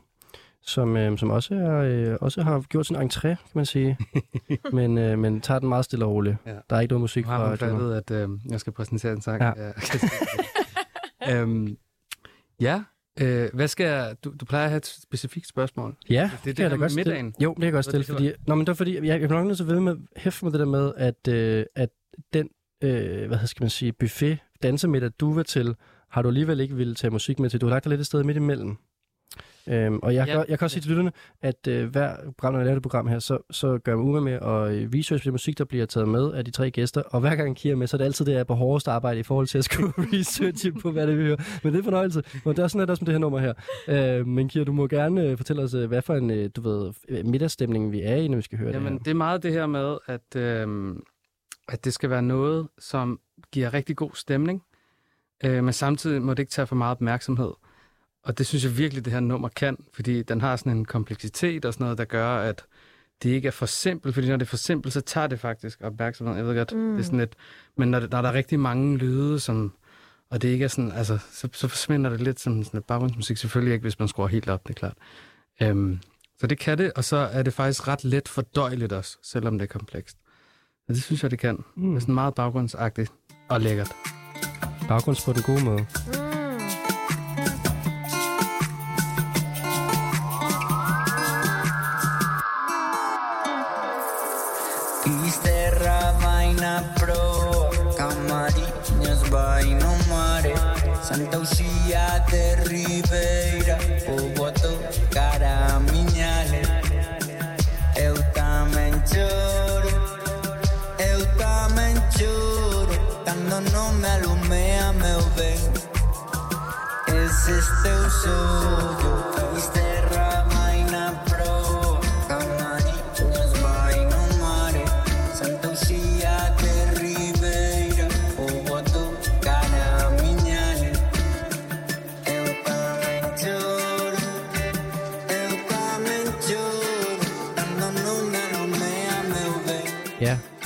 som, øh, som også, er, øh, også har gjort sin entré, kan man sige. men, øh, men tager den meget stille og roligt. Ja. Der er ikke noget musik har fra Juno. fattet, at øh, jeg skal præsentere en sang. Ja, øhm, ja. Øh, hvad skal. Du, du plejer at have et specifikt spørgsmål. Ja, det jeg der da med godt stille. middagen. Jo, det kan jeg godt det stille, det, fordi... Nå, men det var fordi, jeg, jeg er nok nødt til at ved med, hæfte med det der med, at, øh, at den, øh, hvad skal man sige, buffet, dansemiddag, du var til, har du alligevel ikke ville tage musik med til. Du har lagt dig lidt et sted midt imellem. Øhm, og jeg, Ja. kan, jeg kan også sige til lytterne, at øh, hver program, når jeg laver det program her, så, så gør jeg mig med at øh, researche det musik, der bliver taget med af de tre gæster. Og hver gang Kira er med, så er det altid det, jeg er på hårdest arbejde i forhold til at skulle researche på, hvad det vi hører. Men det er fornøjelse. Og det er sådan, at det også med det her nummer her. Øh, men Kira, du må gerne øh, fortælle os, øh, hvad for en øh, du ved, øh, middagsstemning vi er i, når vi skal høre Jamen, det her. det er meget det her med, at, øh, at det skal være noget, som giver rigtig god stemning, øh, men samtidig må det ikke tage for meget opmærksomhed. Og det synes jeg virkelig, det her nummer kan, fordi den har sådan en kompleksitet og sådan noget, der gør, at det ikke er for simpelt, fordi når det er for simpelt, så tager det faktisk opmærksomhed. Jeg ved godt, mm. det er sådan lidt, men når, det, når der er rigtig mange lyde, som, og det ikke er sådan, altså, så, så forsvinder det lidt som sådan lidt baggrundsmusik. Selvfølgelig ikke, hvis man skruer helt op, det er klart. Øhm, så det kan det, og så er det faktisk ret let fordøjeligt også, selvom det er komplekst. Og det synes jeg, det kan. Mm. Det er sådan meget baggrundsagtigt og lækkert. Baggrunds på den gode måde. Mm. Praia no mare Santa Uxía de Ribeira O a cara a miñale Eu tamén choro Eu tamén choro Cando non me alumea meu ben. Eses teus olhos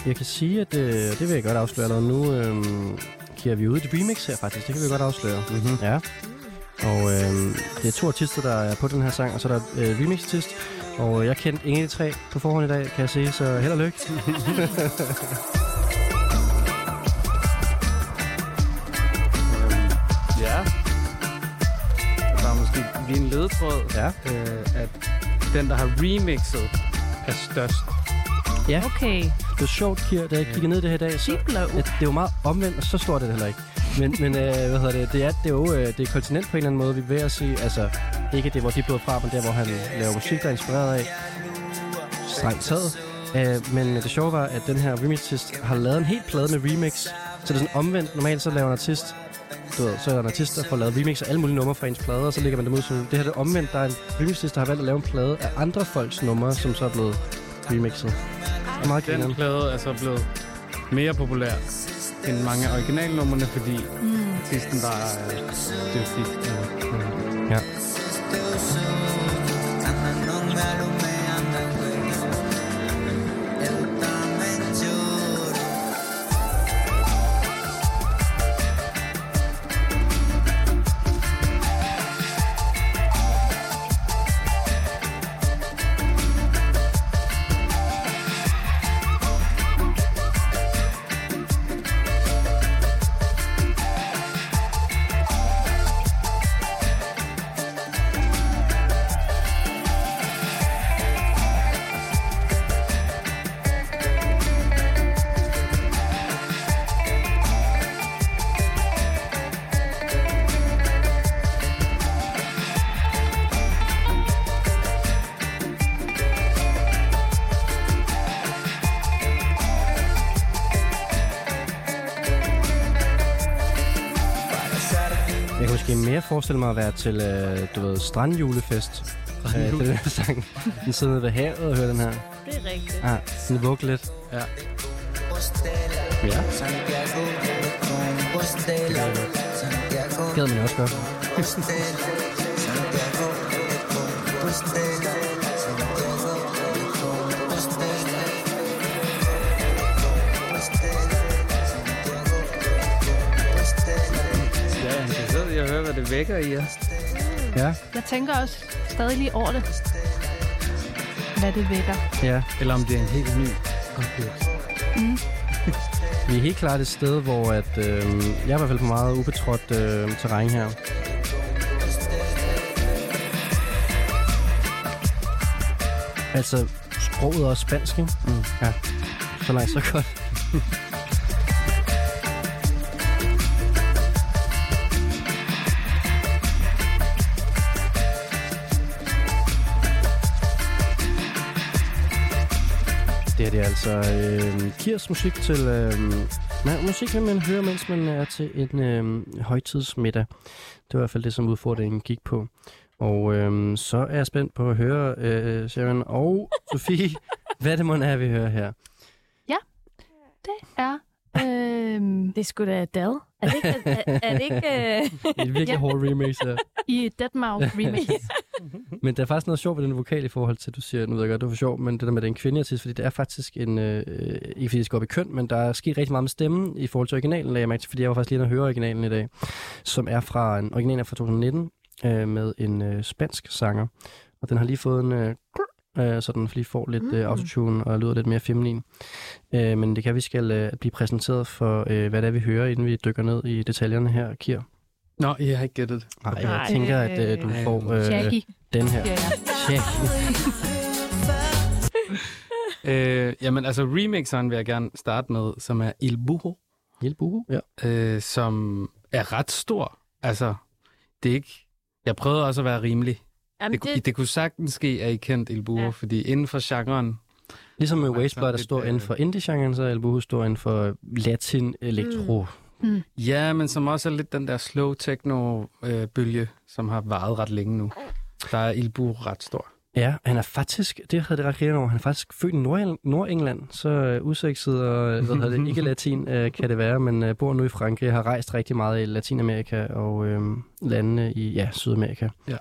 jeg kan sige, at øh, det vil jeg godt afsløre allerede nu. Øh, giver vi ud et remix her faktisk, det kan vi godt afsløre. Mm-hmm. Ja. Og øh, det er to artister, der er på den her sang, og så er der øh, remix-artist. Og jeg kendte ingen af de tre på forhånd i dag, kan jeg sige, så held og lykke. Ja. Der er måske lige en ledetråd, Ja. øh, at den, der har remixet, er størst. Okay. Det er sjovt, Kier, da jeg kiggede ned i det her i dag, så at det er jo meget omvendt, og så stort er det heller ikke. Men, men øh, hvad hedder det, det er, det er jo øh, det er kontinent på en eller anden måde, vi er ved at sige, altså ikke det, hvor de blev fra, men der, hvor han laver musik, der er inspireret af, strengt taget. Øh, men det sjove var, at den her remix-artist har lavet en helt plade med remix, så det er sådan omvendt. Normalt så laver en artist, du ved, så er der en artist, der får lavet remix af alle mulige numre fra ens plade, og så lægger man dem ud. Så det her det er omvendt. Der er en remix-artist, der har valgt at lave en plade af andre folks numre, som så er blevet remixet. Er meget Den grineren. plade er så blevet mere populær end mange af originalnummerne, fordi Mm. artisten bare er dygtig. Ja. Forestille mig at være til, øh, du ved, strandjulefest. Øh, det er den her sang. Den sidder nede ved havet og hører den her. Det er rigtigt. Ja, sådan vugge lidt. Ja. Ja. Santiago de Compostela Santiago Gad man jo også godt. det vækker i os. Ja, Jeg tænker også stadig lige over det. Hvad det vækker. ja. Eller om det er en helt ny oplevelse. Vi er helt klart et sted, hvor at, øh, jeg er i hvert fald på meget ubetrådt øh, terræn her. Altså, sproget er også spansk, ikke? Mm. Ja, så langt, så godt. altså øh, Kirs musik til... Øh, man, musik kan man høre, mens man er til en øh, højtidsmiddag. Det var i hvert fald det, som udfordringen gik på. Og øh, så er jeg spændt på at høre øh, Sharon og Sofie, hvad det må er, vi hører her. Ja, Det er... Øhm, Det er sgu da Adele. Er det ikke... Er, er det ikke øh... Det er et virkelig Ja. hårdt remix her. I Deadmau5 remix. Men der er faktisk noget sjovt ved den vokal i forhold til, du siger, nu ved jeg godt, du er for sjov, men det der med, at det er en kvindeartist, fordi det er faktisk en, øh, ikke fordi det skal op i køn, men der er sket rigtig meget med stemmen i forhold til originalen, lagde jeg mærke til, fordi jeg var faktisk lige inde og høre originalen i dag, som er fra, en original er fra 2019, øh, med en øh, spansk sanger, og den har lige fået en, øh, øh, så den lige får lidt øh, Mm. autotune og lyder lidt mere feminin. Øh, men det kan vi skal øh, blive præsenteret for, øh, hvad det er, vi hører, inden vi dykker ned i detaljerne her, Kier. Nå, jeg har ikke gættet det. Nej, Okay. jeg tænker, at øh, du får øh, Jackie, den her. jeg. Jackie. Øh, jamen, altså remixeren vil jeg gerne starte med, som er Il Burro, Hjælp, Uhu. Ja. øh, som er ret stor. Altså, det er ikke... Jeg prøvede også at være rimelig. Jamen, Det, det... det kunne sagtens ske, at I kendt Il Burro, Ja. fordi inden for genren... Ligesom med Wasteblood, der står øh, inden for indie-genren, så er Elbuhu står inden for latin elektro. Mm. Ja, men som også er lidt den der slow techno-bølge, som har varet ret længe nu. Der er Il Burro ret stor. Ja, han er faktisk, det havde det ret griner over, han er faktisk født i Nord- Nordengland, så øh, usekset og, øh, hvad hedder det, ikke latin øh, kan det være, men øh, bor nu i Frankrig, har rejst rigtig meget i Latinamerika og øh, landene i, ja, Sydamerika. Ja.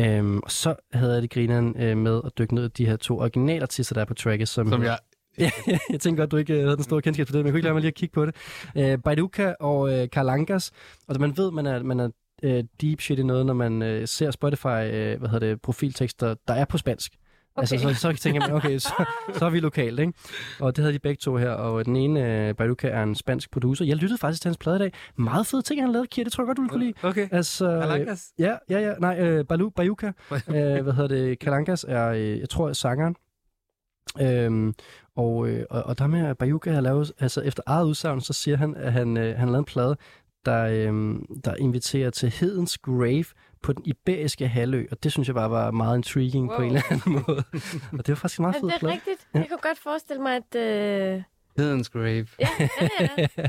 Øhm, og så havde jeg det grineren øh, med at dykke ned i de her to originalartister, der er på tracket, som, Som jeg... Jeg tænker godt, du ikke øh, havde den store kendskab til det, men jeg kunne ikke lade mig lige at kigge på det. Øh, Baiduka og øh, Kalangas, og man ved, man er, man er øh, deep shit i noget, når man øh, ser Spotify, øh, hvad hedder det, profiltekster, der er på spansk. Okay. Altså, så, så tænker man, okay, så, så er vi lokalt, ikke? Og det havde de begge to her, og den ene, øh, er en spansk producer. Jeg lyttede faktisk til hans plade i dag. Meget fede ting, han lavede, Kier, det tror jeg godt, du ville kunne lide. Okay. Altså, øh, Kalankas? Ja, ja, ja. Nej, øh, Balu, Bayuka. øh, hvad hedder det? Kalankas er, øh, jeg tror, sangeren. Øhm, og, øh, og, og der med at Bayuka har lavet, altså efter eget udsagn, så siger han, at han, øh, han har lavet en plade, der, øh, der inviterer til Hedens Grave på den iberiske halvø, og det synes jeg bare var meget intriguing wow. på en eller anden måde. og det var faktisk en meget Er fed det plade. rigtigt? Jeg kunne godt forestille mig, at... Øh... Hedens Grave. Ja, ja, ja.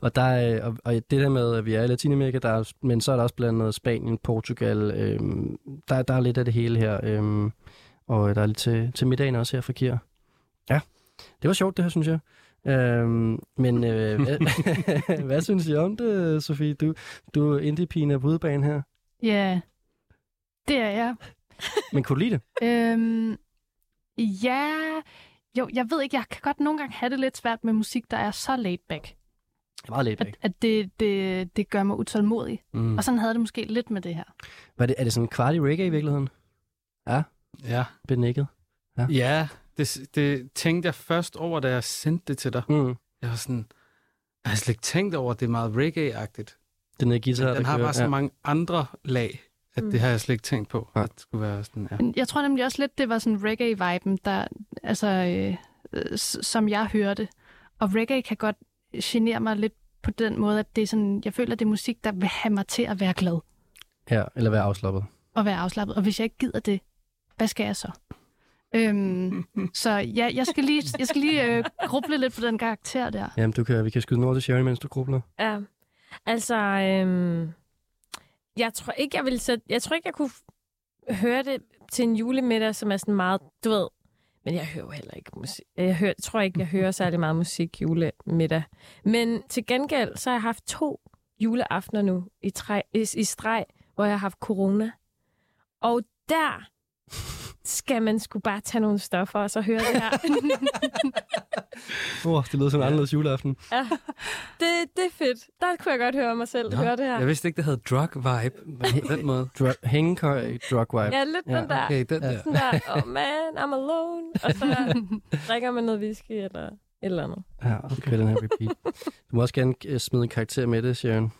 og, der er, og, og det der med, at vi er i Latinamerika, der er, men så er der også blandt andet Spanien, Portugal, øhm, der, der er lidt af det hele her, øhm, og der er lidt til, til middagen også her for Kier. Ja, det var sjovt det her, synes jeg. Øhm, men øh, hvad, hvad synes I om det, Sofie? Du, du er indie-pigen af her. Ja, det er jeg. Men kunne du lide det? Øhm, ja, jo, jeg ved ikke, jeg kan godt nogle gange have det lidt svært med musik, der er så laid back. Det er meget lidt At, at det, det, det gør mig utålmodig. Mm. Og sådan havde det måske lidt med det her. Var det, er det sådan en kvart i reggae i virkeligheden? Ja, Ja. benækket. Ja, det, det tænkte jeg først over, da jeg sendte det til dig. Mm. Jeg var sådan, jeg har slet ikke tænkt over, at det er meget reggae-agtigt. Den der guitar, Men den der har kører, bare så ja. mange andre lag, at Mm. det har jeg slet ikke tænkt på, Ja. at det skulle være sådan, ja. Men jeg tror nemlig også lidt, det var sådan reggae-viben, der, altså, øh, øh, som jeg hørte. Og reggae kan godt genere mig lidt på den måde, at det er sådan, jeg føler, det er musik, der vil have mig til at være glad Ja, eller være afslappet. og være afslappet. Og hvis jeg ikke gider det, hvad skal jeg så? Øhm, så ja, jeg skal lige, jeg skal lige øh, gruble lidt på den karakter der. Jamen, du kan, vi kan skyde nord til Sherry, mens du grubler. ja. Altså, øhm... jeg tror ikke, jeg ville sætte... Jeg tror ikke, jeg kunne høre det til en julemiddag, som er sådan meget, du ved... Men jeg hører jo heller ikke musik. Jeg, hører, tror ikke, jeg hører særlig meget musik julemiddag. Men til gengæld, så har jeg haft to juleaftener nu i, træ, i, i streg, hvor jeg har haft corona. Og der skal man skulle bare tage nogle stoffer, og så høre det her. Åh, oh, det lyder som en anderledes juleaften. ja. det, det er fedt. Der kunne jeg godt høre mig selv Nå, høre det her. Jeg vidste ikke, det havde drug vibe på den måde. Drug, hængekøj, drug vibe. Ja, lidt Ja, den der. Okay, den Ja. der. Sådan der, oh man, I'm alone. Og så drikker man noget whisky eller et eller andet. Ja, kører den her repeat. Du må også gerne øh, smide en karakter med det, Sharon.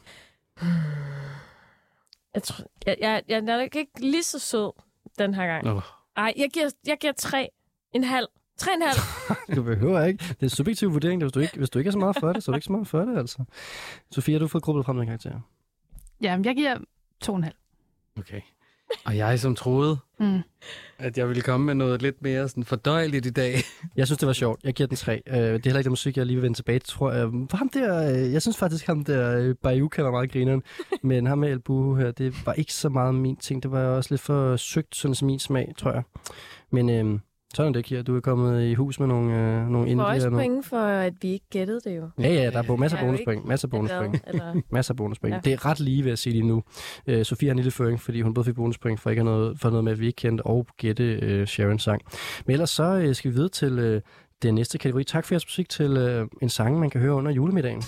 Jeg, tror, jeg, jeg, jeg er nok ikke lige så sød den her gang. Nå. Ej, jeg giver, jeg giver tre. En halv. Tre en halv. Du behøver ikke. Det er en subjektiv vurdering. Hvis du ikke, hvis du ikke er så meget for det, så er du ikke så meget for det, altså. Sofie, har du fået grubbet frem med en karakter? Ja, jeg giver to og en halv. Okay. Og jeg som troede, Mm. at jeg ville komme med noget lidt mere sådan fordøjeligt i dag. Jeg synes, det var sjovt. Jeg giver den tre. Uh, det er heller ikke den musik, jeg lige vil vende tilbage til, tror jeg. For ham der, øh, jeg synes faktisk, ham der, uh, Bayuka var meget grineren. Men ham med El Buhu her, det var ikke så meget min ting. Det var også lidt for søgt, sådan som min smag, tror jeg. Men øh, sådan det, Kira. Du er kommet i hus med nogle, øh, nogle Du får indier. også point for, at vi ikke gættede det jo. Ja, ja, der er masser af bonuspoint. Masser af bonuspoint. Masser af bonuspoint. Ja. Det er ret lige ved at sige lige nu. Uh, Sofie har en lille føring, fordi hun både fik bonuspoint for ikke at have noget, for noget med, at vi ikke kendte, og gætte uh, Sharon sang. Men ellers så uh, skal vi videre til uh, den næste kategori. Tak for jeres musik til uh, en sang, man kan høre under julemiddagen.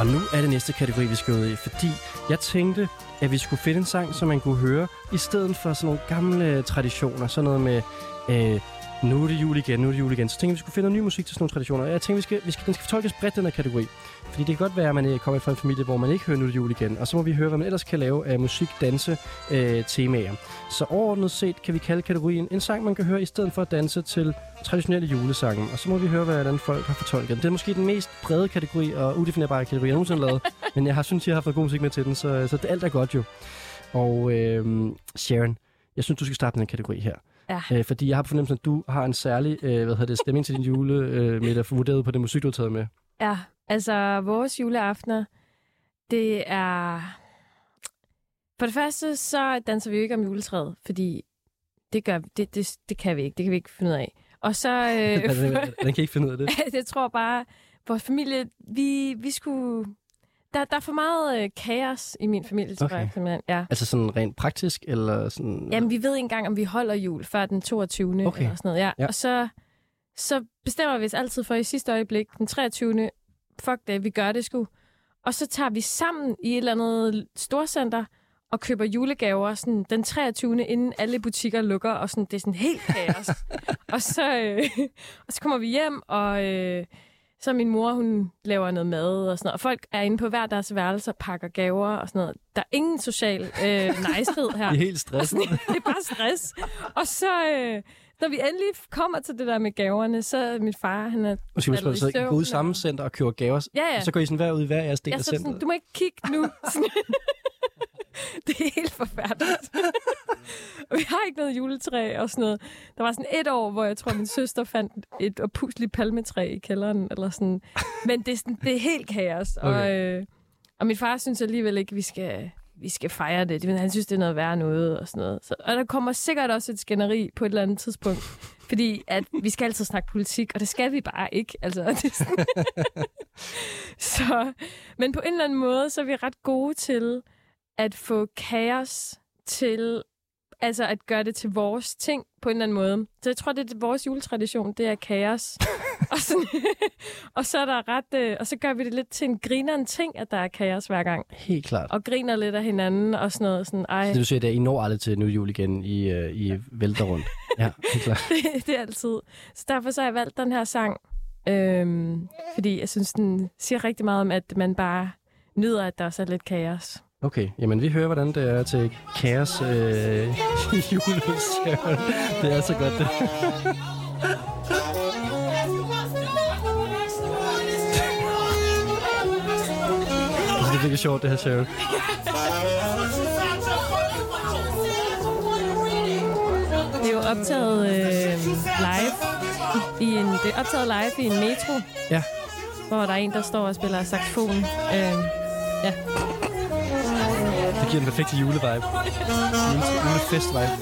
Og nu er det næste kategori, vi skal ud i, fordi jeg tænkte, at vi skulle finde en sang, som man kunne høre, i stedet for sådan nogle gamle traditioner. Sådan noget med øh, nu er det jul igen, nu er det jul igen. Så tænkte jeg, vi skulle finde noget ny musik til sådan nogle traditioner. Jeg tænkte, vi skal, vi skal, den skal fortolkes bredt, den her kategori. Fordi det kan godt være, at man øh, kommer fra en familie, hvor man ikke hører nu er det jul igen. Og så må vi høre, hvad man ellers kan lave af musik, danse, øh, temaer. Så overordnet set kan vi kalde kategorien en sang, man kan høre i stedet for at danse til traditionelle julesange. Og så må vi høre, hvordan folk har fortolket den. Det er måske den mest brede kategori og udefinerbare kategori, jeg nogensinde har lavet. Men jeg har synes, jeg har fået god musik med til den, så, så det, alt er godt jo. Og øh, Sharon, jeg synes, du skal starte den kategori her. Ja. Øh, fordi jeg har fornemmelsen, at du har en særlig øh, hvad hedder det, stemning til din julemiddag, øh, vurderet på det musik, du har taget med. Ja, altså vores juleaftener, det er... For det første, så danser vi jo ikke om juletræet, fordi det, gør, det, det, det kan vi ikke. Det kan vi ikke finde ud af. Og så... Øh, den, den kan ikke finde ud af det. jeg tror bare, vores familie, vi, vi skulle... Der, der er for meget øh, kaos i min familie, tror Okay. jeg. Simpelthen. Ja. Altså sådan rent praktisk, eller sådan... Jamen, vi ved ikke engang, om vi holder jul før den 22. Okay. Eller sådan noget. Ja. Ja. Og så, så bestemmer vi os altid for i sidste øjeblik, den 23. Fuck det, vi gør det sgu. Og så tager vi sammen i et eller andet storcenter og køber julegaver sådan den 23. inden alle butikker lukker, og sådan, det er sådan helt kaos. og, så, øh, og så kommer vi hjem, og øh, så min mor, hun laver noget mad og sådan noget. Og folk er inde på hver deres værelse og pakker gaver og sådan noget. Der er ingen social øh, nicehed her. I er helt stresset. det er bare stress. Og så, øh, når vi endelig kommer til det der med gaverne, så er min far, han er Måske hvis man faldet i så gå ud og- samme center og køber gaver, Ja, ja. og så går I sådan hver ud i hver jeres del Jeg af er sådan, centret. du må ikke kigge nu. Det er helt forfærdeligt. og vi har ikke noget juletræ og sådan noget. Der var sådan et år, hvor jeg tror, min søster fandt et opusligt palmetræ i kælderen. Eller sådan. Men det er, sådan, det er helt kaos. Okay. Og, øh, og min far synes alligevel ikke, vi skal, vi skal fejre det. Men Han synes, det er noget værre noget og sådan noget. Så, og der kommer sikkert også et skænderi på et eller andet tidspunkt. Fordi at vi skal altid snakke politik, og det skal vi bare ikke. Altså, det sådan. så, men på en eller anden måde, så er vi ret gode til at få kaos til, altså at gøre det til vores ting på en eller anden måde. Så jeg tror, det er vores juletradition, det er kaos. og, sådan, og så er der ret, øh, og så gør vi det lidt til en grineren ting, at der er kaos hver gang. Helt klart. Og griner lidt af hinanden og sådan noget. Sådan, ej, Så det du siger, at I når aldrig til nu jul igen, I, uh, I vælter rundt. Ja, helt klart. det, det er altid. Så derfor så har jeg valgt den her sang, øhm, fordi jeg synes, den siger rigtig meget om, at man bare nyder, at der også er lidt kaos. Okay, jamen vi hører, hvordan det er til kaos øh, julesjæren. Det er så godt, det. Det er virkelig sjovt, det her, Sharon. Det er jo optaget øh, live. I en, det er optaget live i en metro, Ja, hvor der er en, der står og spiller saxofon. Øh, ja giver den perfekte julevibe. Jule- Julefest-vibe.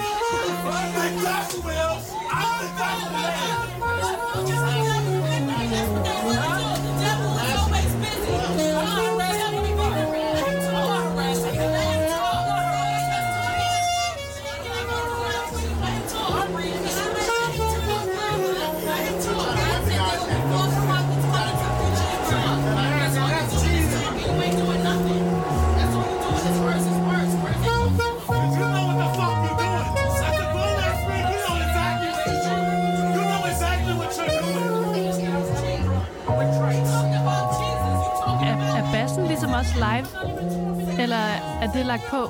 Det lagt på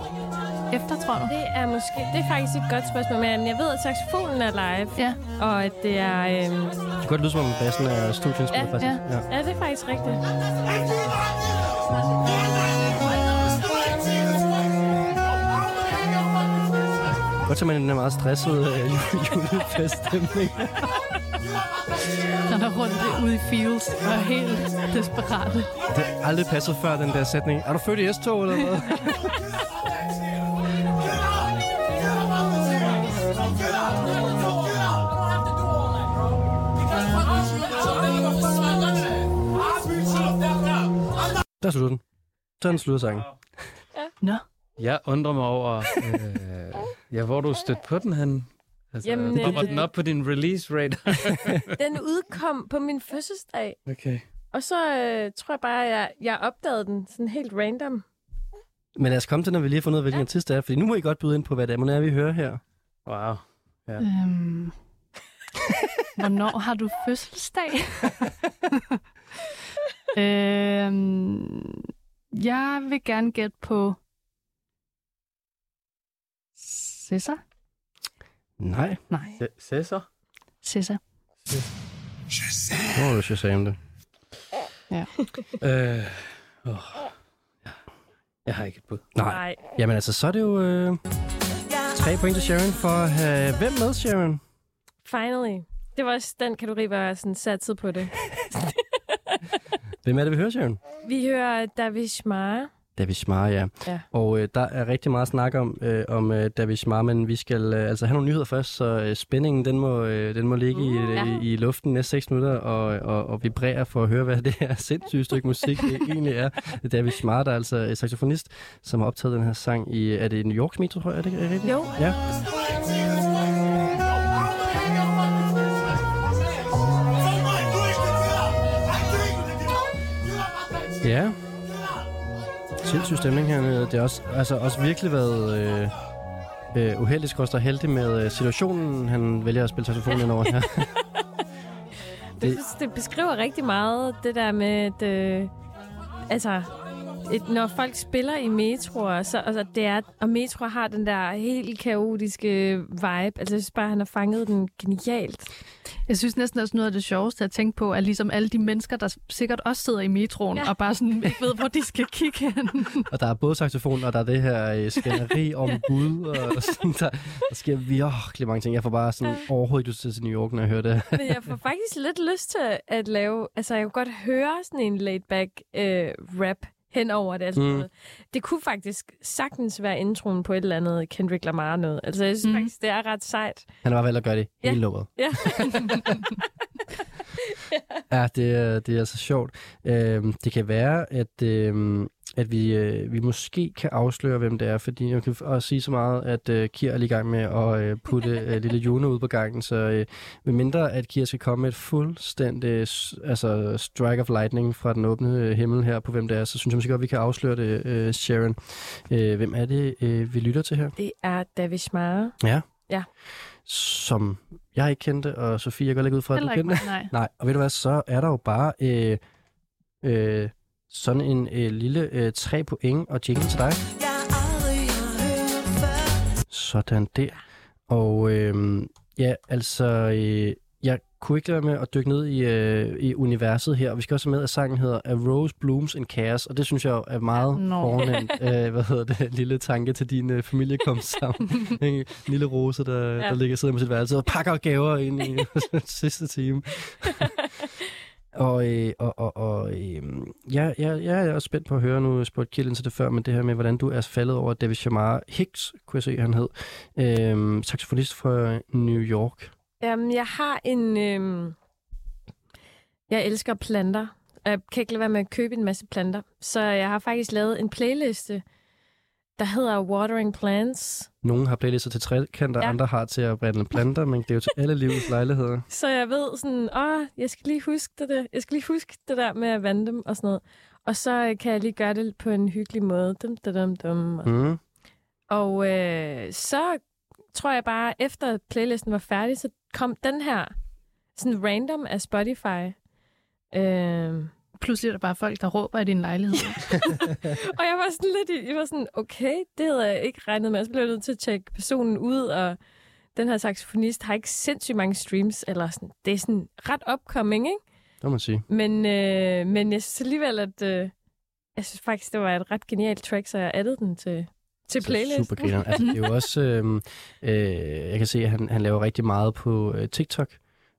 efter, tror du? Det er måske, det er faktisk et godt spørgsmål, men jeg ved, at saxofonen er live, Ja. og at det er, øhm, Det kan godt lyde, som om bassen er studieindspillet, Ja, faktisk. ja. Ja. ja, det er faktisk rigtigt. Godt, at man er en meget stresset øh, julefeststemning. Der er rundt ude i fields og er helt desperate. Det har aldrig passet før, den der sætning. Er du født i S-tog, eller hvad? Der slutter den. Sådan slutter sangen. Nå. Jeg undrer mig over, øh, ja, hvor du stødt på den hen. Altså, Jamen, Jamen, popper øh, den op på din release rate? Den udkom på min fødselsdag, okay. og så øh, tror jeg bare, at jeg, jeg opdagede den sådan helt random. Men lad os komme til, når vi lige har fundet ud af, hvilken artist det er. Fordi nu må I godt byde ind på, hvad det er, man er, vi hører her. Wow. Øhm, Hvornår har du fødselsdag? øhm, jeg vil gerne gætte på Cæsar? Nej, Nej, Cæsar? Cæsar. nu har du Shazam det. Øh, åh, ja. Jeg har ikke et bud. Nej. Nej. Jamen altså, så er det jo øh, tre point til Sharon for at have... Hvem med, Sharon? Finally. Det var også den kategori, hvor jeg sådan satset på det. Hvem er det, vi hører, Sharon? Vi hører David Schmar. David Schmar, ja. Ja. Og øh, der er rigtig meget snak om, øh, om øh, David Schmar, men vi skal øh, altså have nogle nyheder først, så øh, spændingen den må, øh, den må ligge i, ja. i, i luften næste 6 minutter og, og, og vibrere for at høre, hvad det her sindssyge stykke musik det egentlig er. David Schmar, der er altså øh, saxofonist, som har optaget den her sang i, er det New Yorks metro, tror jeg, er det er det rigtigt? Jo. Ja. Ja. Sindssyg stemning hernede. Det har også, altså, også virkelig været øh, øh, uheldigt, skorster heldig med øh, situationen, han vælger at spille telefonen ind over her. Det, det beskriver rigtig meget det der med, at øh, altså, et, når folk spiller i metroer, så altså, det er, og metro har den der helt kaotiske vibe. Altså, jeg synes bare, han har fanget den genialt. Jeg synes næsten også noget af det sjoveste at tænke på, er ligesom alle de mennesker, der sikkert også sidder i metroen, Ja. ja. og bare sådan ikke ved, hvor de skal kigge hen. og der er både saxofon, og der er det her øh, skænderi om Gud, og sådan, der, der sker virkelig mange ting. Jeg får bare sådan overhovedet ikke lyst til at til New York, når jeg hører det. Men jeg får faktisk lidt lyst til at lave... Altså, jeg kunne godt høre sådan en laid-back øh, rap hen over det. Altså, Mm. mm. Det kunne faktisk sagtens være introen på et eller andet Kendrick Lamar noget. Altså, jeg synes Mm. faktisk, det er ret sejt. Han har bare valgt at gøre det Ja. hele låget. Ja. Ja, det er, det er altså sjovt. Øhm, det kan være, at, øhm, at vi, øh, vi måske kan afsløre, hvem det er, fordi jeg kan også sige så meget, at øh, Kira er lige i gang med at øh, putte øh, lille Juno ud på gangen, så øh, med mindre, at Kira skal komme med et fuldstændig s- altså, strike of lightning fra den åbne øh, himmel her på, hvem det er, så synes jeg måske godt, vi kan afsløre det, øh, Sharon. Øh, hvem er det, øh, vi lytter til her? Det er David Schmar. Ja. Ja. Som jeg ikke kendte, og Sofie, jeg går ikke ud fra, at du kendte. mig, nej. Nej, og ved du hvad, så er der jo bare øh, øh, sådan en øh, lille øh, tre point og jingle til dig. Sådan der. Og øh, ja, altså, øh, jeg kunne ikke lade med at dykke ned i, øh, i universet her, og vi skal også med, at sangen hedder A Rose Blooms in Chaos, og det synes jeg er meget Nå. fornemt, øh, hvad hedder det, lille tanke til din øh, familie kom sammen. en lille rose, der, ja. der ligger sidder med sit værelse og pakker gaver ind i sidste time. Og, øh, og, og, og øh, ja, ja, jeg er også spændt på at høre, nu spurgte ind til det før, men det her med, hvordan du er faldet over David Shamar Hicks, kunne jeg se, han hed, øh, saxofonist fra New York. Jamen, jeg har en... Øhm... Jeg elsker planter. Jeg kan ikke lade være med at købe en masse planter. Så jeg har faktisk lavet en playliste, der hedder Watering Plants. Nogle har playlister til trekanter, ja. Andre har til at brænde planter, men det er jo til alle livets lejligheder. Så jeg ved sådan, åh, jeg skal lige huske det der. Jeg skal lige huske det der med at vande dem og sådan noget. Og så øh, kan jeg lige gøre det på en hyggelig måde. Dum, dum, dum, dum. Mm. Og øh, så tror jeg bare, efter playlisten var færdig, så kom den her sådan random af Spotify. Øh, Pludselig er der bare folk, der råber i din lejlighed. og jeg var sådan lidt, jeg var sådan, okay, det havde jeg ikke regnet med. Så blev jeg nødt til at tjekke personen ud, og den her saxofonist har ikke sindssygt mange streams, eller sådan, det er sådan ret upcoming, ikke? Det må man sige. Men, øh, men jeg synes alligevel, at øh, jeg synes faktisk, det var et ret genialt track, så jeg addede den til, til playlisten. Super griner. Altså, det er jo også, øh, øh, jeg kan se, at han, han laver rigtig meget på øh, TikTok,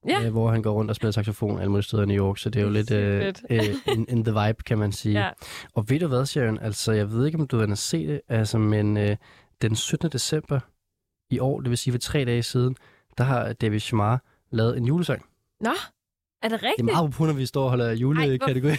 Ja. øh, hvor han går rundt og spiller saxofon alle mulige steder i New York, så det er jo lidt øh, øh, in, in the vibe, kan man sige. Ja. Og ved du hvad, Sharon? Altså, jeg ved ikke, om du har se det, altså, men øh, den 17. december i år, det vil sige for tre dage siden, der har David Shamar lavet en julesang. Nå, er det Det er rigtigt? meget på, når vi står og holder julekategori. Ej,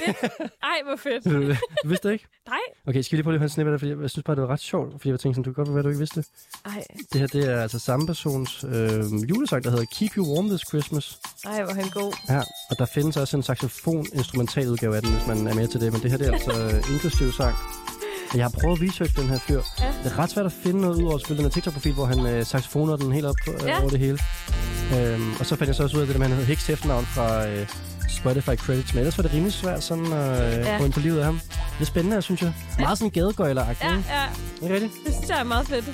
hvor fedt. Ej, hvor fedt. du vidste det ikke? Nej. Okay, skal vi lige prøve at høre en snippet af det, fordi jeg synes bare, det var ret sjovt, fordi jeg tænkte sådan, du kan godt være, du ikke vidste. Ej, Det her, det er altså samme persons øh, julesang, der hedder Keep You Warm This Christmas. ej, hvor han god. Ja, og der findes også en saxofon instrumental udgave af den, hvis man er med til det, men det her det er altså øh, inklusiv sang. Jeg har prøvet at researche den her fyr. Ja. Det er ret svært at finde noget ud over at spille den her TikTok-profil, hvor han øh, saxofoner den helt op øh, Ja. over det hele. Øhm, og så fandt jeg så også ud af det, at han havde Hicks efternavn fra øh, Spotify Credits, men ellers var det rimelig svært sådan at øh, Ja. gå ind på livet af ham. Det er spændende, synes jeg. Meget sådan gadegøjler-agtigt, Ja, ja. Ikke rigtigt? Det synes jeg er meget fedt.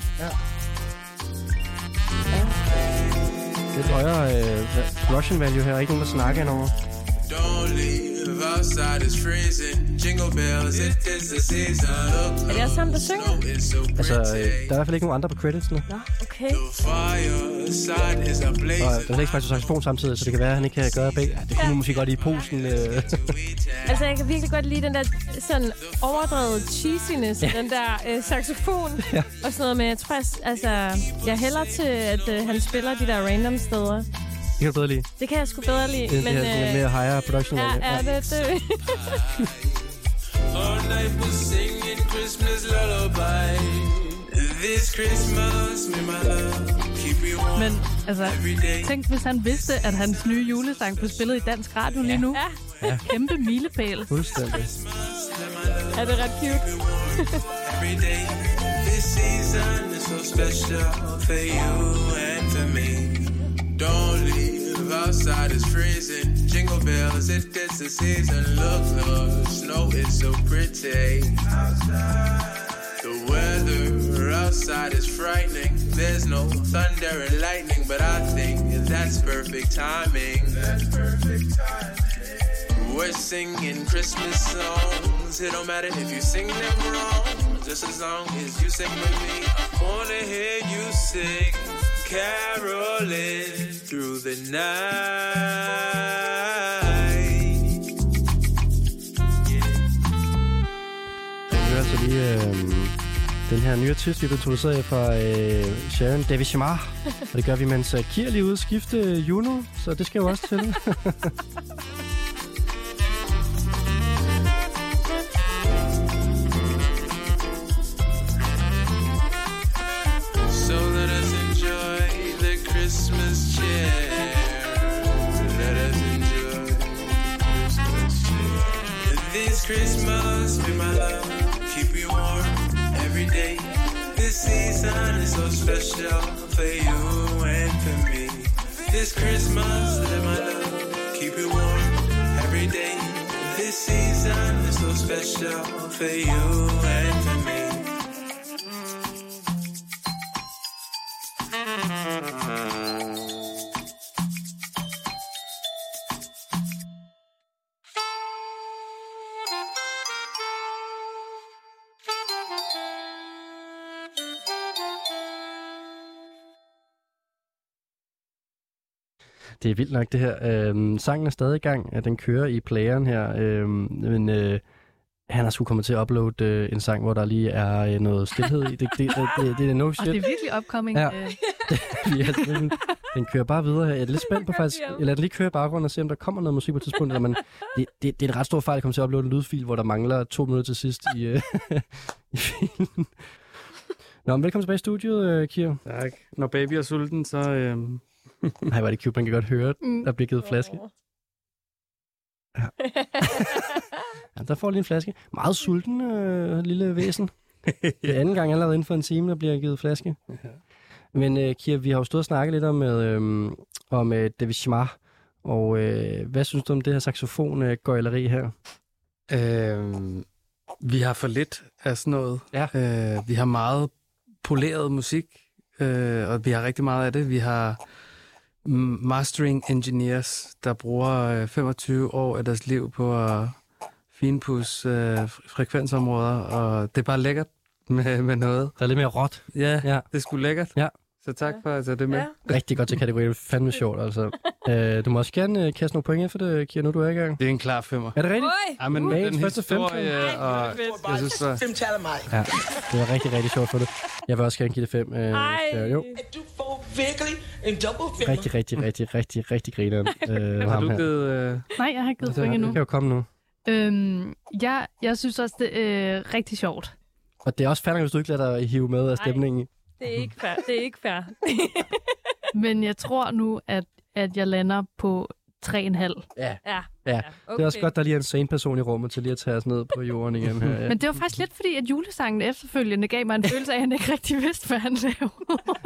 Lidt højere øh, production value her. Ikke nogen, der snakker. Don't leave outside, it's freezing. Jingle bells, it is the season. Er det også ham, der synger? is Altså, øh, der er i hvert fald ikke nogen andre på credits nu. Nå, okay. Is Og øh, der er ikke faktisk saxofon samtidig, så det kan være, at han ikke kan gøre begge. Ja, det kunne man måske godt i posen. Øh. Altså, jeg kan virkelig godt lide den der sådan overdrevet cheesiness, ja. den der øh, saxofon ja. og sådan noget. Men jeg tror, jeg, altså, jeg hælder til, at øh, han spiller de der random steder. Det kan du bedre lide. Det kan jeg sgu bedre lide. Det, det men, her sådan, mere higher production ja, value. ja, det, det. All night we're singing Christmas lullaby. This Christmas, me my love, keep you warm Men altså, tænk hvis han vidste, at hans nye julesang blev spillet i dansk radio lige nu. Ja. Kæmpe milepæl. Fuldstændig. Er det ret cute? every day. This season is so special for you and for me. Don't leave outside, it's freezing. Jingle bells, it is the season. Look, the snow is so pretty. The weather outside is frightening. There's no thunder and lightning, but I think that's perfect timing. That's perfect timing. We're singing Christmas songs. It don't matter if you sing them wrong, just as long as you sing with me. I wanna hear you sing, caroling through the night. Jeg hører altså lige øh, den her nye artist, vi blev introduceret fra øh, Sharon David Shamar. Og det gør vi, mens uh, Kier lige er ude at skifte øh, Juno, så det skal jo også til. This Christmas, be my love, keep you warm every day. This season is so special for you and for me. This Christmas, let my love keep you warm every day. This season is so special for you and for me. Det er vildt nok, det her. Øhm, sangen er stadig i gang. Ja, Den kører i playeren her. Øhm, men øh, han har sgu kommet til at uploade øh, en sang, hvor der lige er øh, noget stillhed i. Det, det, det, det, det er no Og shit. det er virkelig upcoming. Ja. øh, Ja, den, den kører bare videre her. Jeg er lidt spændt på faktisk. Jeg lader den lige køre i baggrunden og se, om der kommer noget musik på et tidspunkt. Eller, men det, det, det, er en ret stor fejl at komme til at uploade en lydfil, hvor der mangler to minutter til sidst i, øh, i filmen. Nå, men velkommen tilbage i studiet, øh, Kier. Tak. Når baby er sulten, så... Øh... Nej, var det cute. Man kan godt høre, Mm. der bliver givet flaske. Ja, der får lige en flaske. Meget sulten, øh, lille væsen. Det er anden gang allerede inden for en time, der bliver givet flaske. Men øh, Kira, vi har jo stået og snakket lidt om, øh, om øh, David Schmar. Og øh, hvad synes du om det her saxofon-gøjleri her? Øh, vi har for lidt af sådan noget. Ja. Øh, vi har meget poleret musik, øh, og vi har rigtig meget af det. Vi har mastering engineers, der bruger øh, 25 år af deres liv på at finpudse øh, fre- frekvensområder, og det er bare lækkert med, med noget. Der er lidt mere råt. Ja, Ja. det er sgu lækkert. Ja. Så tak for at tage det med. Ja. Rigtig godt til kategorien. Fandme sjovt, altså. øh, du må også gerne øh, kaste nogle point efter det, Kira, nu du er i gang. Det er en klar femmer. Er det rigtigt? Oj! Ja, men Dagens den første historie, femte. og jeg synes, det. Fem taler mig. Ja, det var rigtig, rigtig sjovt for det. Jeg vil også gerne give det fem. Øh, Ej. så, jo, Du får virkelig en double femmer. rigtig, rigtig, rigtig, rigtig, rigtig grineren. Øh, Har ham du givet... Øh... Nej, jeg har ikke givet point endnu. det kan jo komme nu. Øhm, jeg, jeg synes også, det er øh, rigtig sjovt. Og det er også færdigt, hvis du ikke lader dig hive med af stemningen. Det er ikke fair. Det er ikke fair. Men jeg tror nu, at, at jeg lander på 3,5. Ja. ja. Ja. okay. Det er også godt, der lige er en sane person i rummet til lige at tage os ned på jorden igen her. Ja, Men det var faktisk lidt fordi, at julesangen efterfølgende gav mig en følelse af, at han ikke rigtig vidste, hvad han lavede.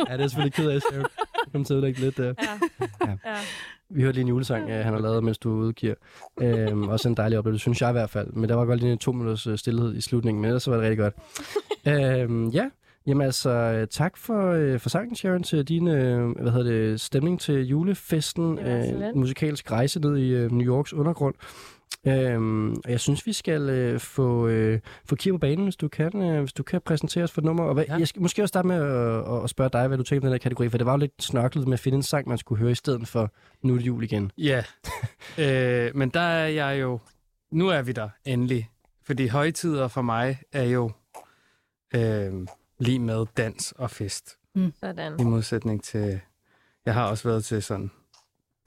ja det er selvfølgelig ked af, Sharon. Kom til at ødelægge lidt der. Ja. Ja. ja. Vi hørte lige en julesang, øh, han har lavet, mens du udgiver. Øhm, også en dejlig oplevelse, synes jeg i hvert fald. Men der var godt lige en to minutters øh, stillhed i slutningen, men ellers så var det rigtig godt. øhm, ja, jamen altså, øh, tak for, øh, for sangen, Sharon, til din øh, hvad hedder det, stemning til julefesten. Øh, musikalsk rejse ned i øh, New Yorks undergrund. Øhm, og jeg synes, vi skal øh, få, øh, få Kira på banen, hvis du kan, øh, hvis du kan præsentere os for et nummer. Og hvad, ja. Ja. jeg skal måske også starte med at, at, at spørge dig, hvad du tænker om den her kategori, for det var jo lidt snørklet med at finde en sang, man skulle høre i stedet for Nu er det jul igen. Ja, øh, men der er jeg jo... Nu er vi der endelig. Fordi højtider for mig er jo øh, lige med dans og fest. Sådan. I modsætning til... Jeg har også været til sådan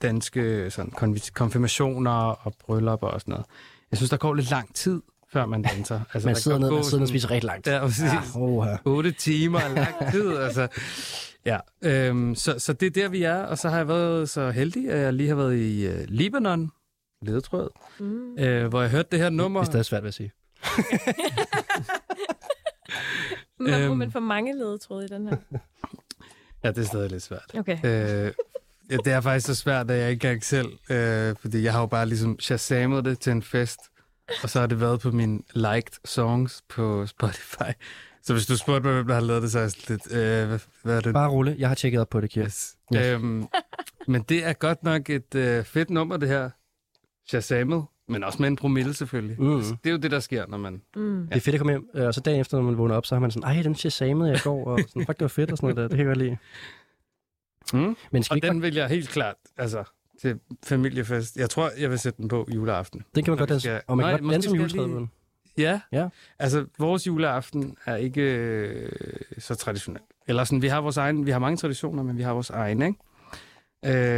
danske sådan konfi- konfirmationer og bryllupper og sådan noget. Jeg synes, der går lidt lang tid, før man danser. Altså, Man der sidder ned, man sidder ned og spiser rigtig langt. Ja, præcis. Ja, oha. 8 timer er lang tid, altså. Ja, øhm, så, så det er der, vi er. Og så har jeg været så heldig, at jeg lige har været i øh, Libanon, ledetråd, Mm. øh, hvor jeg hørte det her nummer. Det er stadig svært ved at sige. Man bruger Øhm. man for mange ledetråde i den her. Ja, det er stadig lidt svært. Okay. Øh, ja, det er faktisk så svært, at jeg ikke engang selv, øh, fordi jeg har jo bare ligesom shazamet det til en fest, og så har det været på mine liked songs på Spotify. Så hvis du spurgte mig, hvem der har lavet det, så er jeg sådan lidt, øh, hvad, hvad er det? Bare rulle. Jeg har tjekket op på det, Kira. Yes. Yes. Øhm, men det er godt nok et øh, fedt nummer, det her. Shazamet, men også med en promille selvfølgelig. Mm. Altså, det er jo det, der sker, når man... Mm. Det er fedt at komme hjem, øh, og så dagen efter, når man vågner op, så har man sådan, ej, den shazamet jeg i går, og sådan, fuck, det var fedt og sådan noget der. Det kan jeg godt lide. Mm. Men skal Og ikke den vil jeg helt klart, altså, til familiefest. Jeg tror, jeg vil sætte den på juleaften. den kan man godt danse, skal- og man Nej, kan godt måske danse om juletræet. lige-? Ja. Ja. Altså, vores juleaften er ikke øh, så traditionel. Eller sådan, vi har vores egen, vi har mange traditioner, men vi har vores egen, ikke?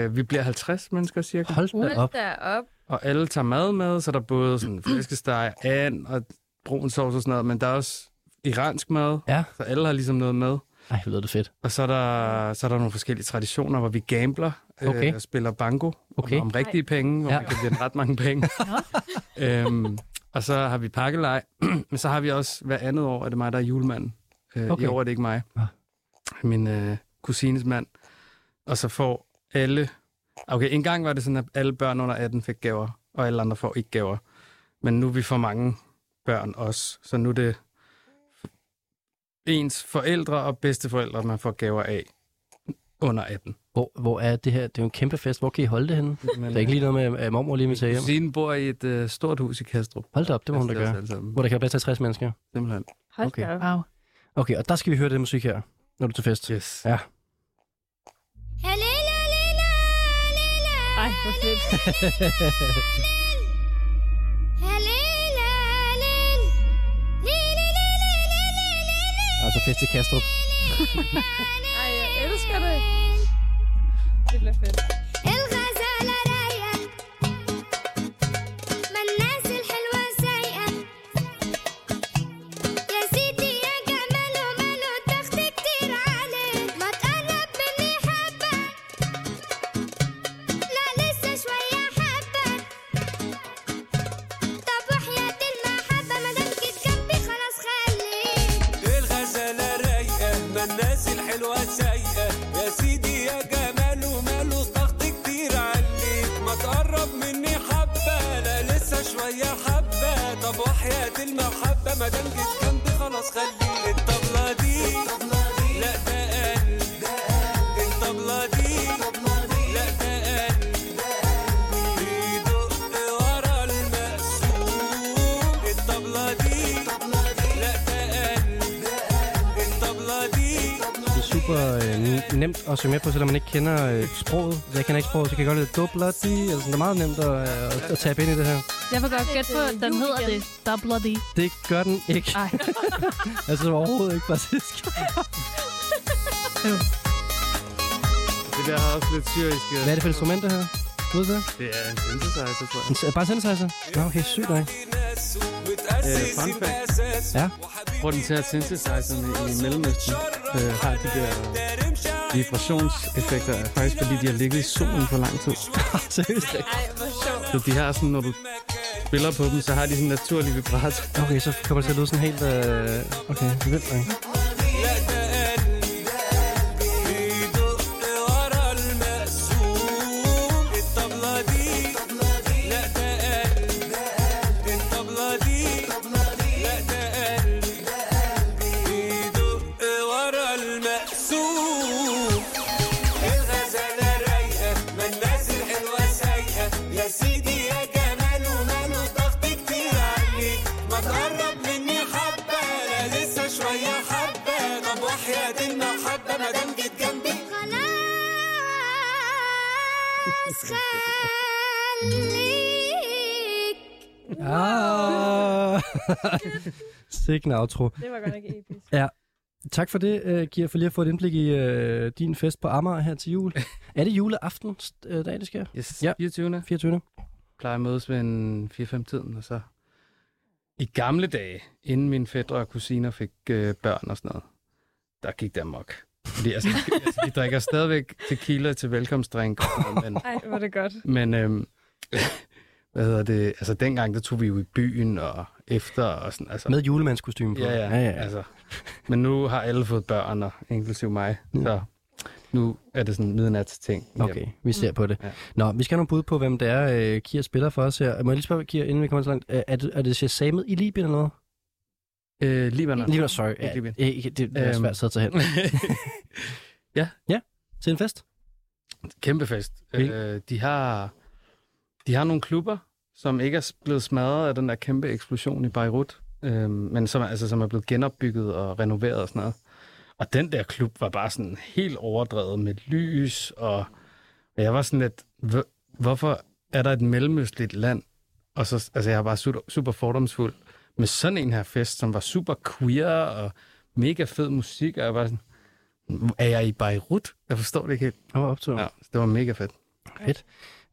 Øh, vi bliver 50 mennesker cirka. Hold da Hold op. da op. Og alle tager mad med, så der er både sådan flæskesteg, and og brun sovs og sådan noget, men der er også iransk mad, Ja. så alle har ligesom noget med. Ej, lyder det fedt. Og så er der, så er der nogle forskellige traditioner, hvor vi gambler Okay. øh, og spiller bango Okay. om, om rigtige penge, hvor Ja. ja. man kan vinde ret mange penge. øhm, og så har vi pakkelej, men så har vi også hver andet år, er det mig, der er julemanden. Øh, Okay. I år er det ikke mig. Ah. Min øh, kusines mand. Og så får alle... Okay, en gang var det sådan, at alle børn under 18 fik gaver, og alle andre får ikke gaver. Men nu er vi for mange børn også, så nu er det ens forældre og bedsteforældre, man får gaver af under 18. Hvor, hvor er det her? Det er jo en kæmpe fest. Hvor kan I holde det henne? Men, Der er ikke lige noget med, at mormor lige vil tage hjem. Kusinen bor i et øh, stort hus i Kastrup. Hold da op, det må hun da Altså, gøre. alle sammen. Hvor der kan være plads til 60 mennesker. Simpelthen. Hold Okay. da. Wow. Okay, og der skal vi høre det musik her, når du er til fest. Yes. Ja. Ej, hvor fedt. Altså fest til Kastrup. Ej, jeg elsker det. Det bliver fedt. طب وحياة المحبة ما دام جيت جنبي خلاص خليك الطبلة دي. لا ده قلب الطبلة دي. لا ده قلب بيدق ورا المقسوم الطبلة دي. لا ده قلب الطبلة دي. Nemt at synge med på, selvom man ikke kender øh, sproget. Så jeg kender ikke sproget, så kan jeg godt lide dubler de. Altså, det er meget nemt at, øh, at, at tabe ind i det her. Jeg vil godt gætte på, at den hedder det. Double D. Det gør den ikke. Ej. altså overhovedet ikke, faktisk. Det der har også lidt syriske... Hvad er det for instrumenter her? Du ved det? Det er en synthesizer, tror jeg. En, bare synthesizer? Nå, okay, sygt nok. Øh, fun fact. Ja. Grunden til, at synthesizerne i Mellemøsten øh, har de der vibrationseffekter, er faktisk, fordi de har ligget i solen for lang tid. Seriøst? Ej, hvor sjovt. Så de har sådan, når du spiller på dem, så har de sådan en naturlig vibrato. Okay, så kommer det til at lyde sådan helt... Øh... Okay, vildt nok. Skrælik. Ah. Sikke en outro. Det var godt nok episk. Ja. Tak for det, uh, Gia, for lige at få et indblik i uh, din fest på Amager her til jul. er det juleaften, uh, dag det sker? Yes, ja. 24. 24. Plejer at mødes ved en 4-5-tiden, og så i gamle dage, inden mine fædre og kusiner fik øh, børn og sådan noget, der gik der mok. Fordi altså, de, altså, de drikker stadigvæk tequila til velkomstdrink, men, Ej, hvor er det godt. men øhm, hvad hedder det, altså dengang, der tog vi jo i byen og efter og sådan, altså. Med julemandskostyme på. Ja, ja, ja, ja. altså. Men nu har alle fået børn, og inklusive mig, så nu er det sådan midnats ting. Okay, vi ser på det. Ja. Nå, vi skal have nogle bud på, hvem det er, uh, Kira spiller for os her. Må jeg lige spørge, Kira, inden vi kommer så langt. Er, er det, er det Shazamet i Libyen eller noget? Øh, Libanon. Libanon, sorry. Ja, Libyen. ikke, det, det er Øhm. svært at sætte sig hen. ja. Ja, til en fest. Kæmpe fest. Øh, de, har, de har nogle klubber, som ikke er blevet smadret af den der kæmpe eksplosion i Beirut, øh, men som, er- altså, som er blevet genopbygget og renoveret og sådan noget. Og den der klub var bare sådan helt overdrevet med lys, og, og jeg var sådan lidt, "Hvor- hvorfor er der et mellemøstligt land, og så, altså jeg var bare super, super fordomsfuld, med sådan en her fest, som var super queer og mega fed musik, og jeg var sådan, er jeg i Beirut? Jeg forstår det ikke helt. Jeg var optur. Ja, så det var mega fedt. Fedt.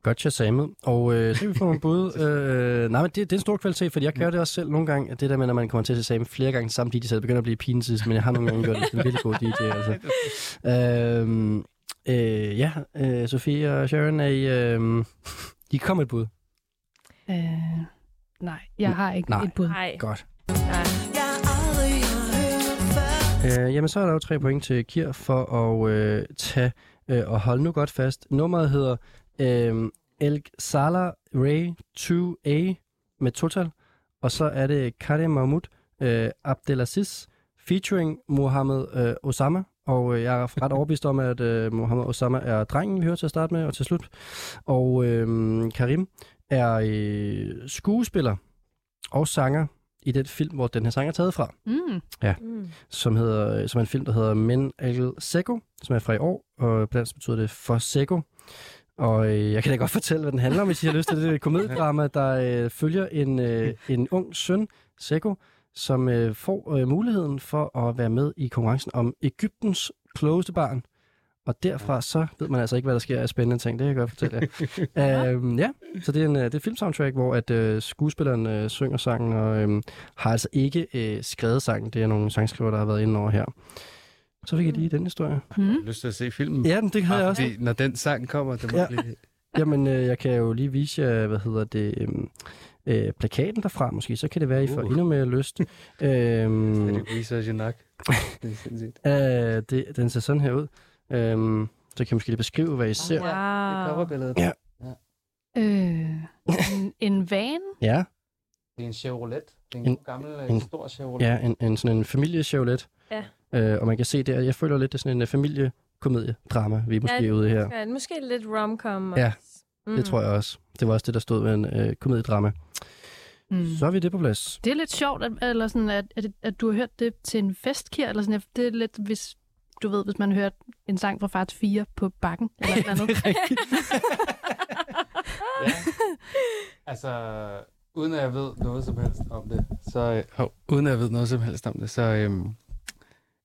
Godt Shazamet. Og øh, så vi få nogle bud. øh, nej, men det, det er en stor kvalitet, fordi jeg gør det også selv nogle gange. Det der med, når man kommer til at Shazame flere gange samtidig, så det begynder at blive pinligt, men jeg har nogle gange gjort det en virkelig god DJ. Altså. Øhm, øh, ja, øh, Sofie og Sharon, er I, øh, I kom et bud. Øh, nej, jeg har ikke Nej. et bud. Nej. Godt. Nej. Øh, jamen, så er der jo tre point til Kir for at øh, tage øh, og holde nu godt fast. Nummeret hedder øh, El Sala Ray 2A med total, og så er det Karim Mahmoud øh, Abdelaziz featuring Mohammed øh, Osama, og øh, jeg er ret overbevist om, at øh, Mohammed Osama er drengen, vi hører til at starte med og til slut. Og øh, Karim er øh, skuespiller og sanger i den film, hvor den her sang er taget fra Mm. Ja. Mm. som, hedder, som er en film, der hedder Men Al Seco, som er fra i år, og på dansk betyder det For Seco. Og øh, jeg kan da godt fortælle, hvad den handler om, hvis I har lyst til det. Det er et komediedrama, der øh, følger en, øh, en ung søn, Seco, som øh, får øh, muligheden for at være med i konkurrencen om Ægyptens klogeste barn. Og derfra så ved man altså ikke, hvad der sker af spændende ting. Det kan jeg godt fortælle jer. øhm, ja, så det er en, øh, det er et filmsoundtrack, hvor at øh, skuespilleren øh, synger sangen, og øh, har altså ikke øh, skrevet sangen. Det er nogle sangskriver, der har været inde over her. Så fik jeg lige den historie. Mm. Jeg har lyst til at se filmen. Ja, men det havde jeg også. Fordi, når den sang kommer, det må Ja. blive... Jamen, øh, jeg kan jo lige vise jer, hvad hedder det, øhm, øh, plakaten derfra måske, så kan det være, at I får Uh. endnu mere lyst. øhm, Er det research nok? det er sindssygt. øh, det, den ser sådan her ud. Øhm, så kan jeg måske lige beskrive, hvad I ser. Det er Wow. coverbilledet. Ja. Øh, en, en van? Ja, Det er en Chevrolet. Det er en, En- gammel, en- stor Chevrolet. ja en, en sådan en familie-Chevrolet. Ja. Øh, og man kan se der, jeg føler lidt, det er sådan en uh, familiekomedie-drama, vi er måske Ja, ude her. Ja, måske lidt romcom. Ja, også. Mm. Det tror jeg også. Det var også det, der stod ved en øh, komediedrama. Mm. Så er vi det på plads. Det er lidt sjovt, at, eller sådan, at, at, at du har hørt det til en festkir, eller sådan, det er lidt, hvis du ved, hvis man hørt en sang fra Far til 4 på bakken, eller et eller andet. det er rigtigt. Ja. Altså, uden at jeg ved noget som helst om det, så, øh, uden at jeg ved noget som helst om det, så øhm,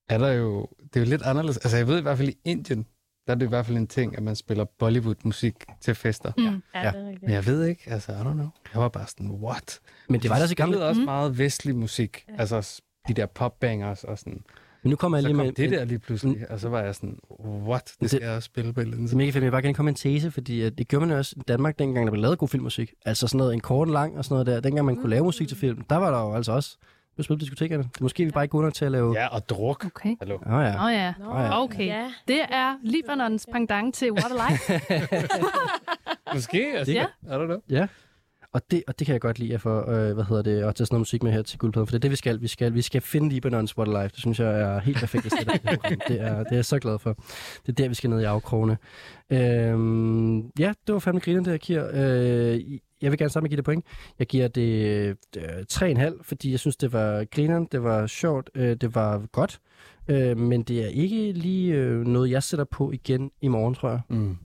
er der jo, det er jo lidt anderledes. Altså, jeg ved i hvert fald i Indien, der er det i hvert fald en ting, at man spiller Bollywood-musik til fester. Mm. Ja, Ja. det er rigtigt. Men jeg ved ikke, altså, I don't know. Jeg var bare sådan, what? Men det var der så gamle. spillede også Mm. meget vestlig musik. Ja. Altså, de der popbangers og sådan. Men nu kommer jeg Så lige kom med... det der lige pludselig, og så var jeg sådan, what? Det skal jeg også spille på et eller andet Det er mega fedt, jeg vil bare gerne komme med en tese, fordi at det gjorde man jo også i Danmark, dengang der blev lavet god filmmusik. Altså sådan noget, en kort og lang og sådan noget der. Dengang man kunne lave musik til film, der var der jo altså også blev spillet på diskotekerne. Det er måske vi bare ikke gode nok til at lave... Ja, og druk. Okay. Hallo. Åh oh, ja. Åh oh, ja. Nå, ja. Okay. Ja. Det er Libanons pendant til What a Life. Måske, altså. Ja. I don't know. Ja. Og det, og det kan jeg godt lide at få, øh, hvad hedder det, at tage sådan noget musik med her til guldpladen, for det er det, vi skal. Vi skal, vi skal finde Libanons What a Life. Det synes jeg er helt perfekt i det her program. det, er, det er jeg så glad for. Det er der, vi skal ned i afkrogene. Øhm, ja, det var fandme grinen, det her, Kier. Øh, jeg vil gerne sammen give det point. Jeg giver det øh, 3,5, fordi jeg synes, det var grineren, det var sjovt, øh, det var godt. Øh, men det er ikke lige øh, noget, jeg sætter på igen i morgen, tror jeg. Mm.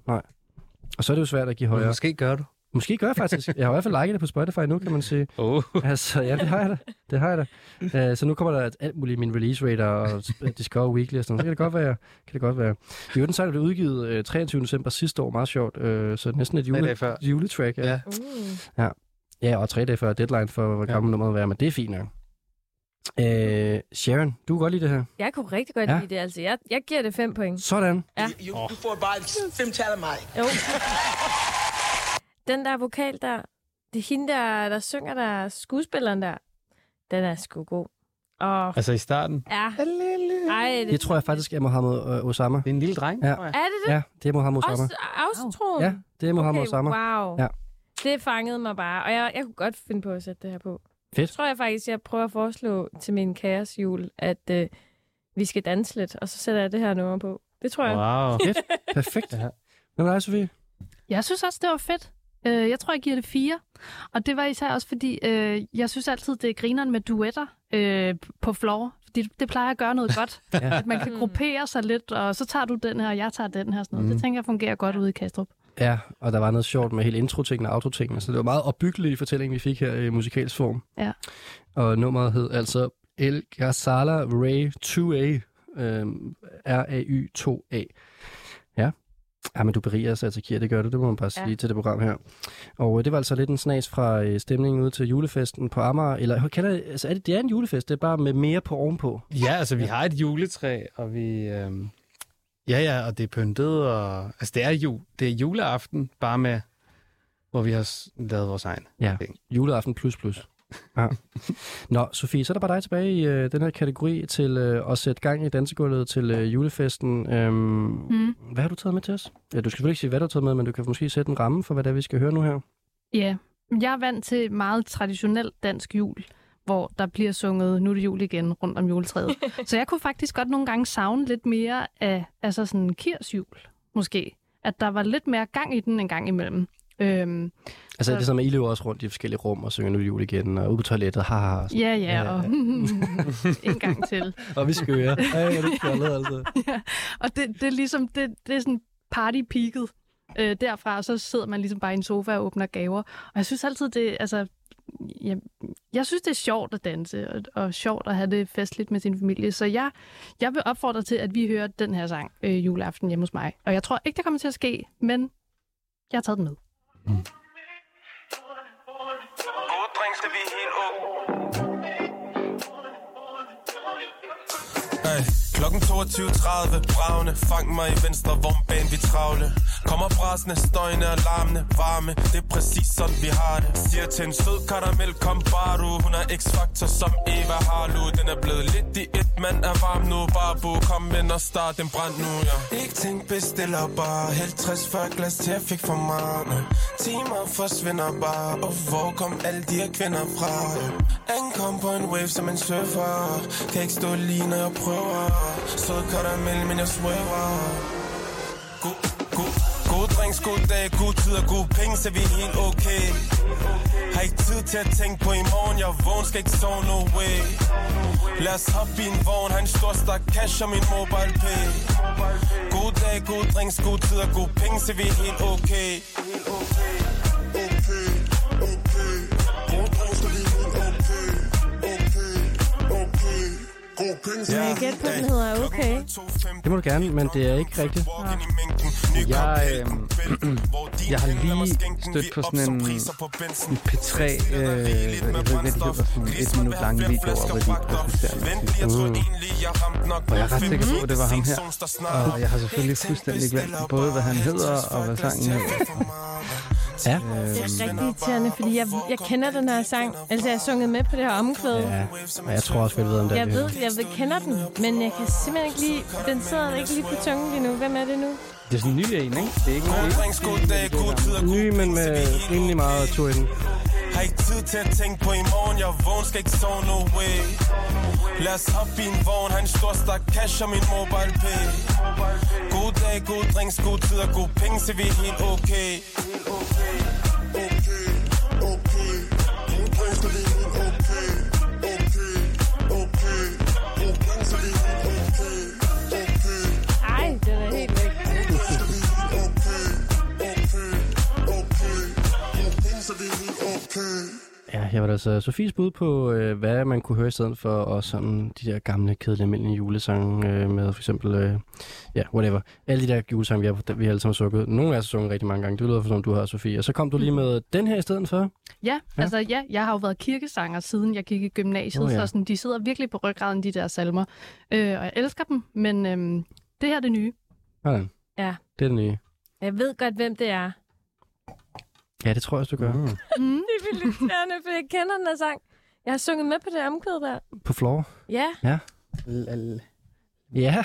Og så er det jo svært at give Men højere. måske gør du. Måske gør jeg faktisk. Jeg har i hvert fald liket det på Spotify nu, kan man sige. Oh. Altså, ja, det har jeg da. Det har jeg da. Uh, så nu kommer der alt muligt i min release radar og Discover Weekly og sådan noget. Så kan det godt være. Kan det godt være. Jo, den sang blev udgivet uh, 23. december sidste år. Meget sjovt. Uh, så næsten et jule, juletrack. Ja. Ja. Uh. ja. Ja, og tre dage før deadline for, hvor gammel nummeret være, men det er fint nok. Uh, Sharon, du kan godt lide det her. Jeg kunne rigtig godt Ja. ja. lide det, altså. Jeg, jeg giver det fem point. Sådan. Ja. Du, du får bare et femtal af mig. Jo. Den der vokal der, det er hende der, der synger der, skuespilleren der, den er sgu god. Og Altså i starten. ja. Ej, det, Det tror jeg faktisk er Mohammed uh, Osama. Det er en lille dreng, Ja. tror jeg. er det det? Ja, det er Mohammed Osama. Også? Ja, det er Mohammed okay, Osama. wow. Ja. Det fangede mig bare, og jeg, jeg kunne godt finde på at sætte det her på. Fedt. Så tror jeg faktisk, jeg prøver at foreslå til min kaosjul, at øh, vi skal danse lidt, og så sætter jeg det her nummer på. Det tror jeg. Wow. Fedt. Perfekt. Ja. Hvad med dig, Sofie? Jeg synes også, det var fedt. Øh, Jeg tror, jeg giver det fire. Og det var især også, fordi øh, jeg synes altid, det er grineren med duetter øh, på floor. Fordi det plejer at gøre noget godt. Ja. At man kan gruppere sig lidt, og så tager du den her, og jeg tager den her. Sådan noget. Mm. Det tænker jeg fungerer godt ude i Kastrup. Ja, og der var noget sjovt med hele intro-tingene og autotingene, så det var meget opbyggelig fortælling, vi fik her i musikalsk form. Ja. Og nummeret hed altså El Ghazala Ray 2A, øhm, R-A-Y 2A. Ja. Ja, men du beriger os altså, Kira, det gør du, det må man bare sige Ja. til det program her. Og øh, det var altså lidt en snas fra øh, stemningen ud til julefesten på Amager, eller kalder det, altså er det, det er en julefest, det er bare med mere på ovenpå. Ja, altså vi har et juletræ, og vi... Øhm, ja, ja, og det er pyntet, og... Altså det er jul. Det er juleaften, bare med... Hvor vi har lavet vores egen. Ja, ting. juleaften plus plus. Ja. Nå, Sofie, så er der bare dig tilbage i øh, den her kategori til øh, at sætte gang i dansegulvet til øh, julefesten. Øhm, Mm. Hvad har du taget med til os? Ja, du skal selvfølgelig ikke sige, hvad du har taget med, men du kan måske sætte en ramme for, hvad det er, vi skal høre nu her. Ja, jeg er vant til meget traditionel dansk jul, hvor der bliver sunget Nu er det jul igen rundt om juletræet. så jeg kunne faktisk godt nogle gange savne lidt mere af altså sådan en kirsjul, måske. At der var lidt mere gang i den en gang imellem. Øhm, Altså, Så- det er som, at I løber også rundt i forskellige rum og synger nu jul igen, og ude på toilettet, haha. og sådan. ja, ja, og en gang til. Og vi skører. Ej, er det fjollet, altså. ja. Og det, det er ligesom, det, det er sådan party-peaket øh, derfra, og så sidder man ligesom bare i en sofa og åbner gaver. Og jeg synes altid, det altså, jeg, jeg synes, det er sjovt at danse, og, og sjovt at have det festligt med sin familie. Så jeg, jeg vil opfordre til, at vi hører den her sang øh, juleaften hjemme hos mig. Og jeg tror ikke, det kommer til at ske, men jeg har taget den med. Mm. Gode drinks, det vi er helt Hey, klokken 22.30, bravne Fang mig i venstre vognbane, vi travle. Kommer brasende, støjende, alarmende, varme. Det er præcis sådan vi har det. Siger til en sød karamel, kom bare du. Hun er x-faktor som Eva Harlu Den er blevet lidt i et, mand er varm nu. Barbu, kom ind og start en brand nu, ja. Ikke tænk, bestiller bare 50-40 glas til, jeg fik for meget. Timer forsvinder bare. Og hvor kom alle de her kvinder fra? Ankom på en wave som en surfer. Kan ikke stå lige, når jeg prøver. Sød karamel, men jeg svæver God, god, god drinks, god dag, god tid og god penge, så vi er helt okay. Har ikke tid til at tænke på i morgen, jeg er vågen, skal ikke sove, no way. Lad os hoppe i en vogn, har en stor stak cash og min mobile pay. God dag, god drinks, god tid og god penge, så vi er helt okay. Må jeg gætte på, den hedder Okay? Det må du gerne, men det er ikke rigtigt. Jeg, øh, jeg har lige stødt på sådan en, en P3, øh, jeg ved ikke, hvad de hedder, sådan et minut lange videoer, hvor de præsenterer. Mm. Og jeg er ret sikker på, at det var ham her. Og jeg har selvfølgelig fuldstændig glemt både, hvad han hedder og hvad sangen hedder. Ja. Det er rigtig irriterende, fordi jeg, jeg kender den her sang. Altså, jeg har sunget med på det her omkvæd. Ja, og jeg tror også, vi ved, om det Jeg ved, jeg ved, kender den, men jeg kan simpelthen ikke lige... Den sidder ikke lige på tungen lige nu. Hvem er det nu? Det er sådan en ny en, ikke? Det er ikke en Ny, men med rimelig meget tur i den. Har ikke tid til at tænke på i morgen. Jeg vågen, skal ikke sove, no way. Lad os hoppe i en vogn. Har en stor stak cash og min mobile pay. God dag, god drinks, god tid og god penge Så vi er helt okay Okay. Ja, jeg var altså Sofies bud på, øh, hvad man kunne høre i stedet for, og sådan de der gamle, kedelige, almindelige julesange øh, med for eksempel, øh, ja, whatever. Alle de der julesange, vi har, vi har alle sammen sunget. Nogle af os har sunget rigtig mange gange. Det lyder for som du har, Sofie. Og så kom du lige med den her i stedet for. Ja, Ja. altså ja, jeg har jo været kirkesanger, siden jeg gik i gymnasiet, oh, ja. så sådan, de sidder virkelig på ryggraden, de der salmer. Øh, og jeg elsker dem, men øhm, det her er det nye. Sådan. Ja. Det er det nye. Jeg ved godt, hvem det er. Ja, det tror jeg også, du gør. Mm. Mm. Det er vildt irriterende, for jeg kender den her sang. Jeg har sunget med på det omkvæd der. På floor. Ja. Ja. Lal. Ja.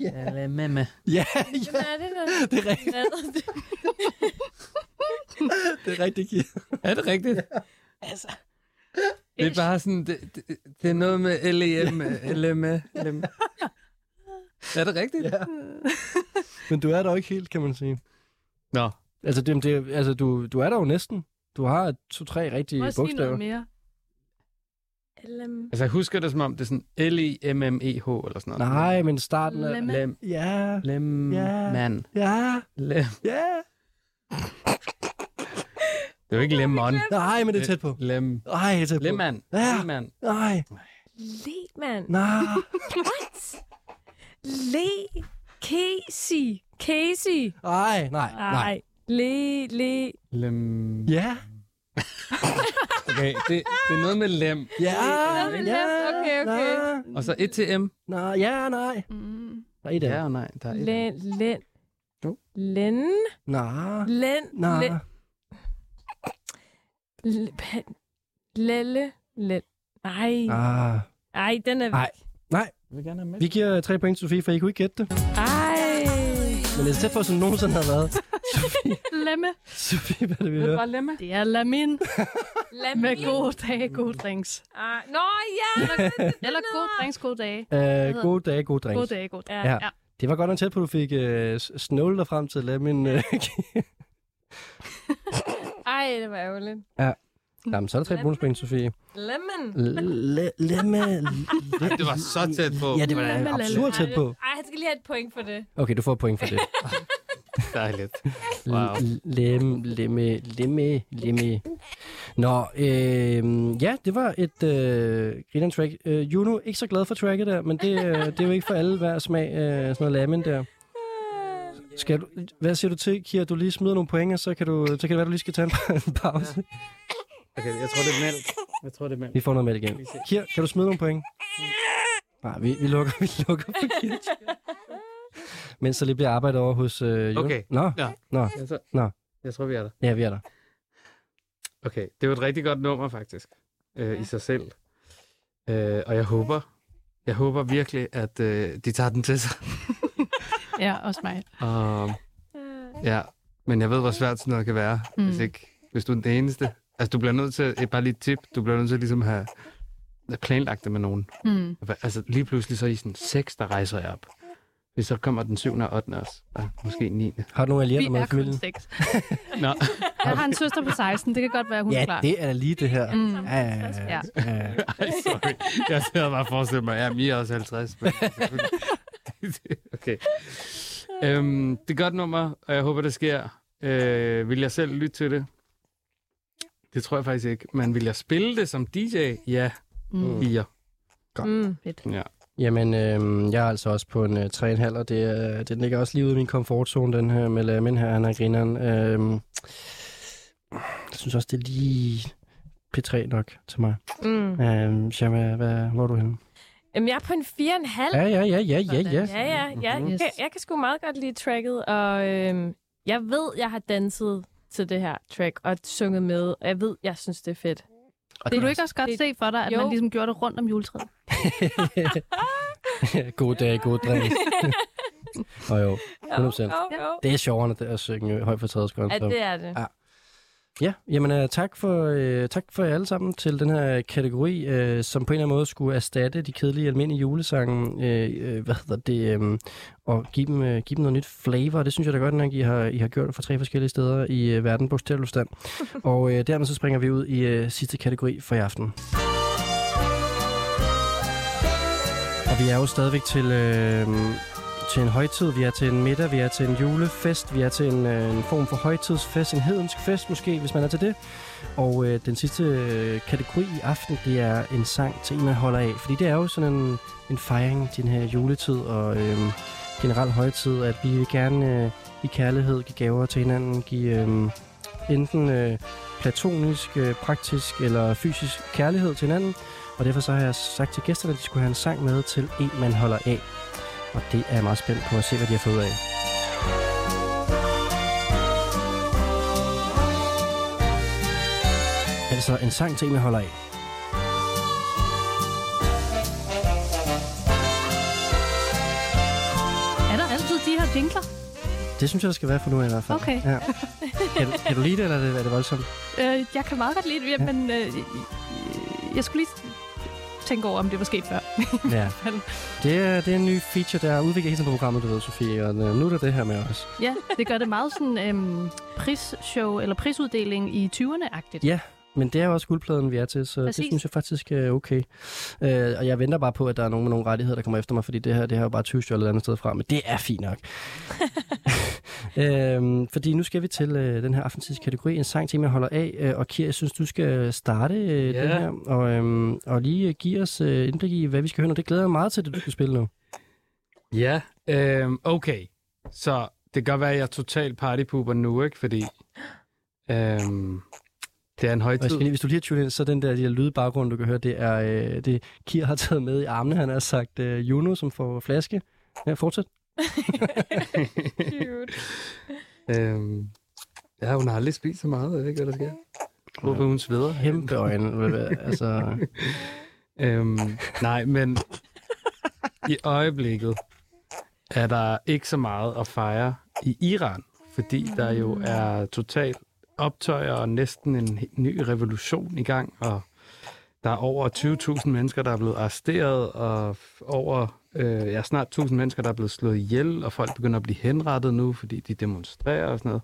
Ja, med med. Ja, Hvad er det, der? Det er rigtigt. det er rigtigt, Kira. Er det rigtigt? altså. Det er bare sådan, det, det, det er noget med LEM, LM, LM. Er det rigtigt? Ja. Men du er der ikke helt, kan man sige. Nå. Altså, det, det, altså du, du er der jo næsten. Du har to-tre rigtige sige bogstaver. noget mere. LM. Altså, jeg husker det som om, det er sådan L-E-M-M-E-H eller sådan noget. Nej, men starten er... Lemme. Lem. Ja. Lem. Ja. Man. Ja. Lem. Ja. Det er jo ikke lemon. Nej, men det er tæt på. Lem. Nej, det er tæt på. Lemman. Ja. Lemman. Nej. Lehmann. Nej. What? Le... Casey. Casey. Nej, nej, nej. Nej. Le... Le... Lem. Ja. Okay, det, det er noget med lem. Ja. Noget med lem. Okay, okay. Nej. Og så et til M. Nej, ja, nej. Mm. Der er et Ja og nej. Der er et. Len... Len... Jo. Len... Nej. Len... Nej. Lelle... Len... Nej. Ah. Ej, den er... Nej. Nej. Med. Vi giver tre point til Sofie, for I kunne ikke gætte det. Men det er så tæt på, som nogensinde har været. Lemme. Sofie, hvad er det, vi Det er hører? bare lemme. Det er lamin Lamin. med gode dage, gode drinks. Ah, nå, ja. Eller gode drinks, gode dage. Uh, gode dage, gode drinks. Gode dage, gode dage. Ja. Ja. Ja. Det var godt nok tæt på, at du fik uh, snålet dig frem til at lade min... Uh, Ej, det var ærgerligt. Jamen, så er der tre bonuspoint, Sofie. Lemon. Lemme... Det var så tæt på. Ja, det var Lemme, absurd tæt på. Ej, han skal lige have et point for det. Okay, du får et point for det. Dejligt. Wow. Lem, lemme, lemme, lemme. Nå, øh, ja, det var et øh, grineren track. Øh, Juno, ikke så glad for tracket der, men det, øh, det er jo ikke for alle hver smag, øh, sådan noget lamen der. Skal du, hvad siger du til, Kira, du lige smider nogle point, og så kan, du, så kan det være, du lige skal tage en, en pause. Okay, jeg tror, det er mælk. Jeg tror, det er mælk. Vi får noget med igen. Kira, kan du smide nogle point? Nej, vi, vi lukker, vi lukker for Kira. Mens der lige bliver arbejdet over hos øh, Juno. Okay. Nå, Ja. nå, Jeg, tror, Nå. jeg tror, vi er der. ja, vi er der. Okay, det er jo et rigtig godt nummer, faktisk. Øh, I sig selv. Øh, og jeg håber, jeg håber virkelig, at øh, de tager den til sig. Ja, også mig. Og, ja, men jeg ved, hvor svært sådan noget kan være. Mm. hvis, ikke, hvis du er den eneste. Altså, du bliver nødt til, et bare lige et tip, du bliver nødt til ligesom at have have planlagt det med nogen. Mm. Altså, lige pludselig så er I sådan seks, der rejser jer op. Hvis så kommer den 7. og 8. også, og måske 9. Har du nogle Vi allierede med i er kun familien? seks. Nå, Jeg har en søster på 16. Det kan godt være, hun er Ja, klar. det er da lige det her. Mm. Ja, ja, ja. Ej, sorry. Jeg sidder bare og forestiller mig, ja, Mia er også 50. Men okay. Øhm, det er godt nummer, og jeg håber, det sker. Øh, vil jeg selv lytte til det? Det tror jeg faktisk ikke. Men vil jeg spille det som DJ? Ja. Mm. Fire. Mm. Fedt. Ja. Jamen, øh, jeg er altså også på en øh, 3,5, og det, er, den ligger også lige ude i min komfortzone, den her med Lamin her, han er grineren. Øh, jeg synes også, det er lige P3 nok til mig. Mm. Øh, Shama, hvad, hvor er du henne? Jamen, jeg er på en 4,5. Ja, ja, ja, ja, ja, ja. Ja, ja, ja. Mhm. Jeg, kan, jeg kan sgu meget godt lide tracket, og øhm, jeg ved, jeg har danset til det her track og sunget med, og jeg ved, jeg synes, det er fedt. Og Kunne du det ikke også godt det- se for dig, at Jo. man ligesom gjorde det rundt om juletræet? god dag, god dreng. og jo, 100%. Jo, jo, jo. Det er sjovere, at synge højt for tredje skånd. Ja, det er det. Ja. Ja, jamen uh, tak, for, uh, tak for jer alle sammen til den her kategori, uh, som på en eller anden måde skulle erstatte de kedelige almindelige julesange, uh, uh, hvad hedder det, um, og give dem, uh, give dem noget nyt flavor. Det synes jeg da godt, nok, I har, I har gjort fra tre forskellige steder i uh, verden, bogstaveligt stand. og uh, dermed så springer vi ud i uh, sidste kategori for i aften. Og vi er jo stadigvæk til, øh, til en højtid, vi er til en middag, vi er til en julefest, vi er til en, øh, en form for højtidsfest, en hedensk fest måske, hvis man er til det. Og øh, den sidste øh, kategori i aften, det er en sang til en, man holder af. Fordi det er jo sådan en, en fejring til den her juletid og øh, generelt højtid, at vi vil gerne øh, i kærlighed give gaver til hinanden, give øh, enten øh, platonisk, øh, praktisk eller fysisk kærlighed til hinanden. Og derfor så har jeg sagt til gæsterne, at de skulle have en sang med til en, man holder af. Og det er jeg meget spændt på at se, hvad de har fået ud af. Altså en sang til en, man holder af. Er der altid de her jingler? Det synes jeg, der skal være for nu i hvert fald. Okay. Ja. Kan, du, kan du lide det, eller er det, er det voldsomt? Øh, jeg kan meget godt lide det, ja. men øh, jeg skulle lige tænke over, om det var sket før. Ja. Det er, det er en ny feature, der er udviklet hele tiden på programmet, du ved, Sofie. Og øh, nu er der det her med os. ja, det gør det meget sådan øhm, prisshow eller prisuddeling i 20'erne-agtigt. Ja, men det er jo også guldpladen, vi er til, så Præcis. det synes jeg faktisk er okay. Øh, og jeg venter bare på, at der er nogen med nogle rettigheder, der kommer efter mig, fordi det her, det her er jo bare 20 stjålet et andet sted fra, men det er fint nok. øhm, fordi nu skal vi til øh, den her aftensids kategori, en sang til, jeg holder af. Øh, og Kira, jeg synes, du skal starte øh, Ja. den her, og, øhm, og lige øh, give os øh, indblik i, hvad vi skal høre nu. Det glæder jeg mig meget til, at du skal spille nu. Ja, øhm, okay. Så det kan godt være, at jeg er totalt partypooper nu, ikke? Fordi øhm, det er en Og højtid. skal lige, hvis du lige har tunet ind, så den der, de der lyde baggrund, du kan høre, det er øh, det, Kir har taget med i armene. Han har sagt øh, Juno, som får flaske. Ja, fortsæt. Cute. Øhm, ja, hun har aldrig spist så meget. Jeg ved ikke, hvad der sker. Hvorfor hun sveder. Kæmpe øjne. altså, øhm, nej, men i øjeblikket er der ikke så meget at fejre i Iran, fordi der jo er totalt optøjer og næsten en ny revolution i gang, og der er over 20.000 mennesker, der er blevet arresteret, og over øh, ja, snart 1.000 mennesker, der er blevet slået ihjel, og folk begynder at blive henrettet nu, fordi de demonstrerer og sådan noget.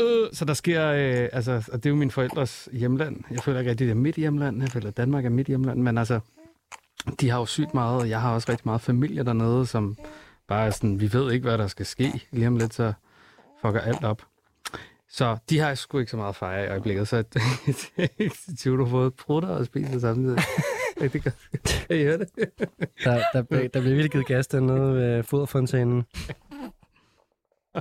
Øh, så der sker, øh, altså, og det er jo mine forældres hjemland. Jeg føler ikke rigtig, det er mit hjemland. Jeg føler, at Danmark er mit hjemland. Men altså, de har jo sygt meget, og jeg har også rigtig meget familie dernede, som bare er sådan, vi ved ikke, hvad der skal ske. Lige om lidt, så fucker alt op. Så de har sgu ikke så meget fejre i øjeblikket, så du har fået prutter og spiser samtidig. Rigtig godt. Kan I høre det? der, der, der, der bliver virkelig givet gas dernede ved foderfontænen. ja,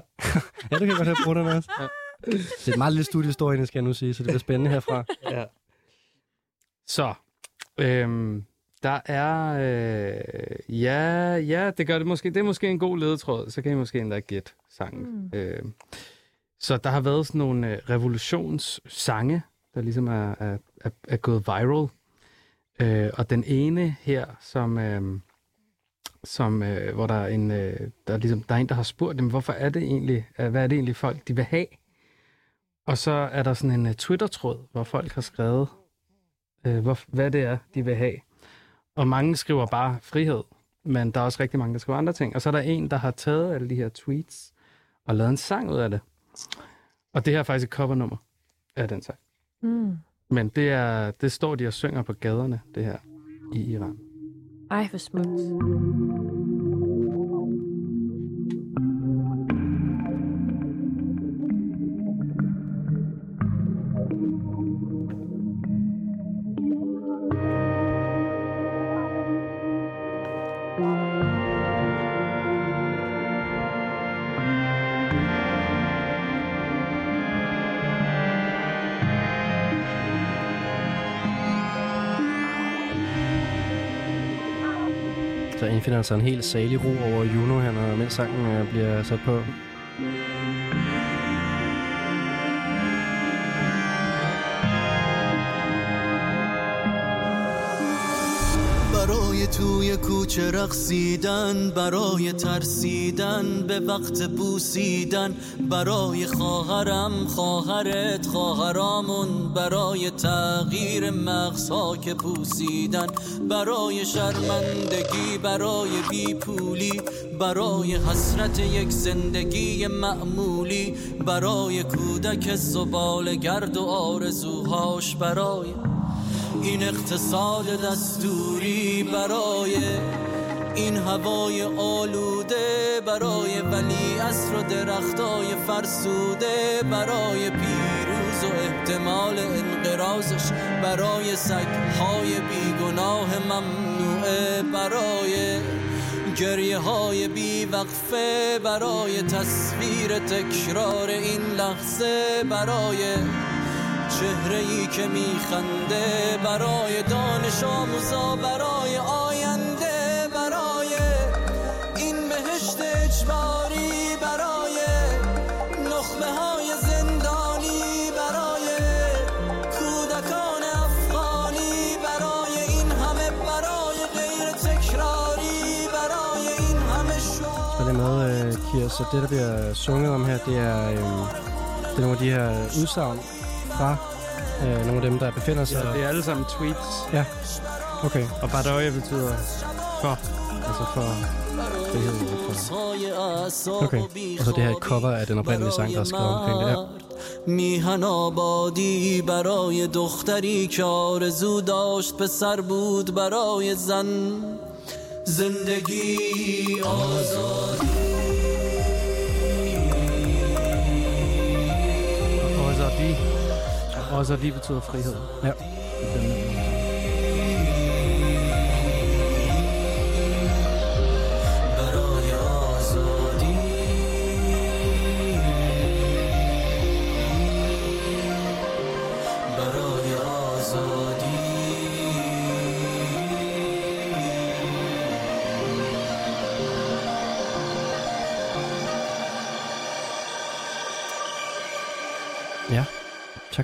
det kan jeg godt have den også. Det er et meget lille studiehistorie, skal jeg nu sige, så det bliver spændende herfra. Ja. Så, øhm, der er... Øh, ja, ja, det gør det måske. Det er måske en god ledetråd. Så kan I måske endda gætte sangen. Mm. Øh, så der har været sådan nogle øh, revolutionssange, der ligesom er, er, er, er gået viral. Øh, og den ene her, som... Øh, som, øh, hvor der er en, øh, der, er ligesom, der er en, der har spurgt dem, hvorfor er det egentlig, øh, hvad er det egentlig folk, de vil have? Og så er der sådan en uh, Twitter-tråd, hvor folk har skrevet, øh, hvor, hvad det er, de vil have. Og mange skriver bare frihed, men der er også rigtig mange, der skriver andre ting. Og så er der en, der har taget alle de her tweets og lavet en sang ud af det. Og det her er faktisk et covernummer af den sang. Mm. Men det, er, det står de og synger på gaderne, det her, i Iran. Ej, hvor smukt. Så altså en helt salig ro over Juno her, når mens sangen øh, bliver sat på. توی کوچه رقصیدن برای ترسیدن به وقت بوسیدن. برای خواهرم خواهرت خواهرامون برای تغییر مغزها که پوسیدن. برای شرمندگی برای بیپولی. برای حسرت یک زندگی معمولی. برای کودک زبال گرد و آرزوهاش برای این اقتصاد دستوری برای این هوای آلوده برای ولی اصر و درختای فرسوده برای پیروز و احتمال انقرازش برای سگهای بیگناه ممنوعه برای گریه های بی وقفه برای تصویر تکرار این لحظه برای چهره ای که میخنده برای دانش آموزا برای آینده برای این بهشت اجباری برای نخبه های زندانی برای کودکان افغانی برای این همه برای غیر تکراری برای این همه شعار. Det det, der bliver sunget om her, det er nogle af de her udsagn fra øh, nogle af dem, der befinder sig... Ja, det er alle sammen tweets. Ja, okay. Og Badoye betyder for, altså for frihed. For... Okay, og så det her cover af den oprindelige sang, der er skrevet omkring det her. میهن آبادی برای دختری که آرزو داشت پسر بود برای زن زندگی آزادی Azadi betyder frihed. Ja.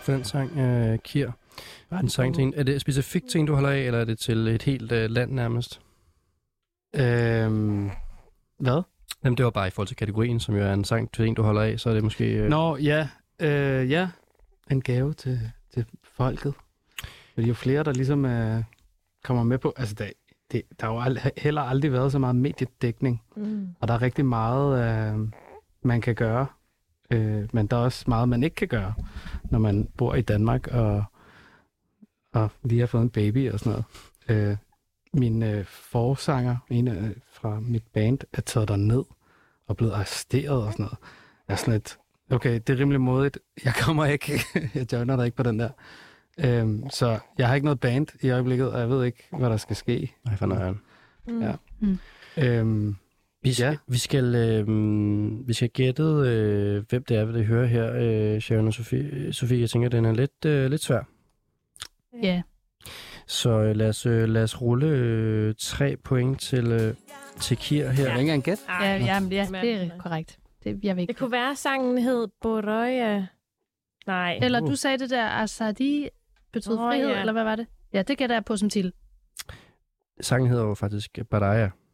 For den sang, øh, Kir. En sang til en. Er det specifikt til en, du holder af, eller er det til et helt øh, land nærmest? Øhm, hvad? Jamen, det var bare i forhold til kategorien, som jo er en sang til en, du holder af, så er det måske... Øh, Nå, ja. Øh, ja. En gave til, til folket. Fordi jo flere, der ligesom øh, kommer med på... Altså, der, det, der har jo ald- heller aldrig været så meget mediedækning. Mm. Og der er rigtig meget, øh, man kan gøre. Øh, men der er også meget, man ikke kan gøre, når man bor i Danmark og, og lige har fået en baby og sådan noget. Øh, min øh, forsanger, en af, fra mit band, er taget der ned og blevet arresteret og sådan noget. Jeg er sådan lidt, okay, det er rimelig modigt. Jeg kommer ikke, jeg joiner dig ikke på den der. Øhm, så jeg har ikke noget band i øjeblikket, og jeg ved ikke, hvad der skal ske. Nej, for nøjeren. Mm. Ja. Mm. Øhm, Vi skal, Ja. vi skal, øh, vi skal gætte, øh, hvem det er, vi hører her, øh, Sharon og Sofie. Sofie, jeg tænker, den er lidt, øh, lidt svær. Ja. Så øh, lad, os, øh, lad os rulle øh, tre point til, øh, til Kir her. Jeg ikke engang gæt. Ja, ja, ja, det er korrekt. Det, jeg vil ikke. Det kunne være, at sangen hed Borøya. Nej. Eller du sagde det der, Asadi betød Nå, frihed, ja. eller hvad var det? Ja, det gætter jeg på som titel. Sangen hedder jo faktisk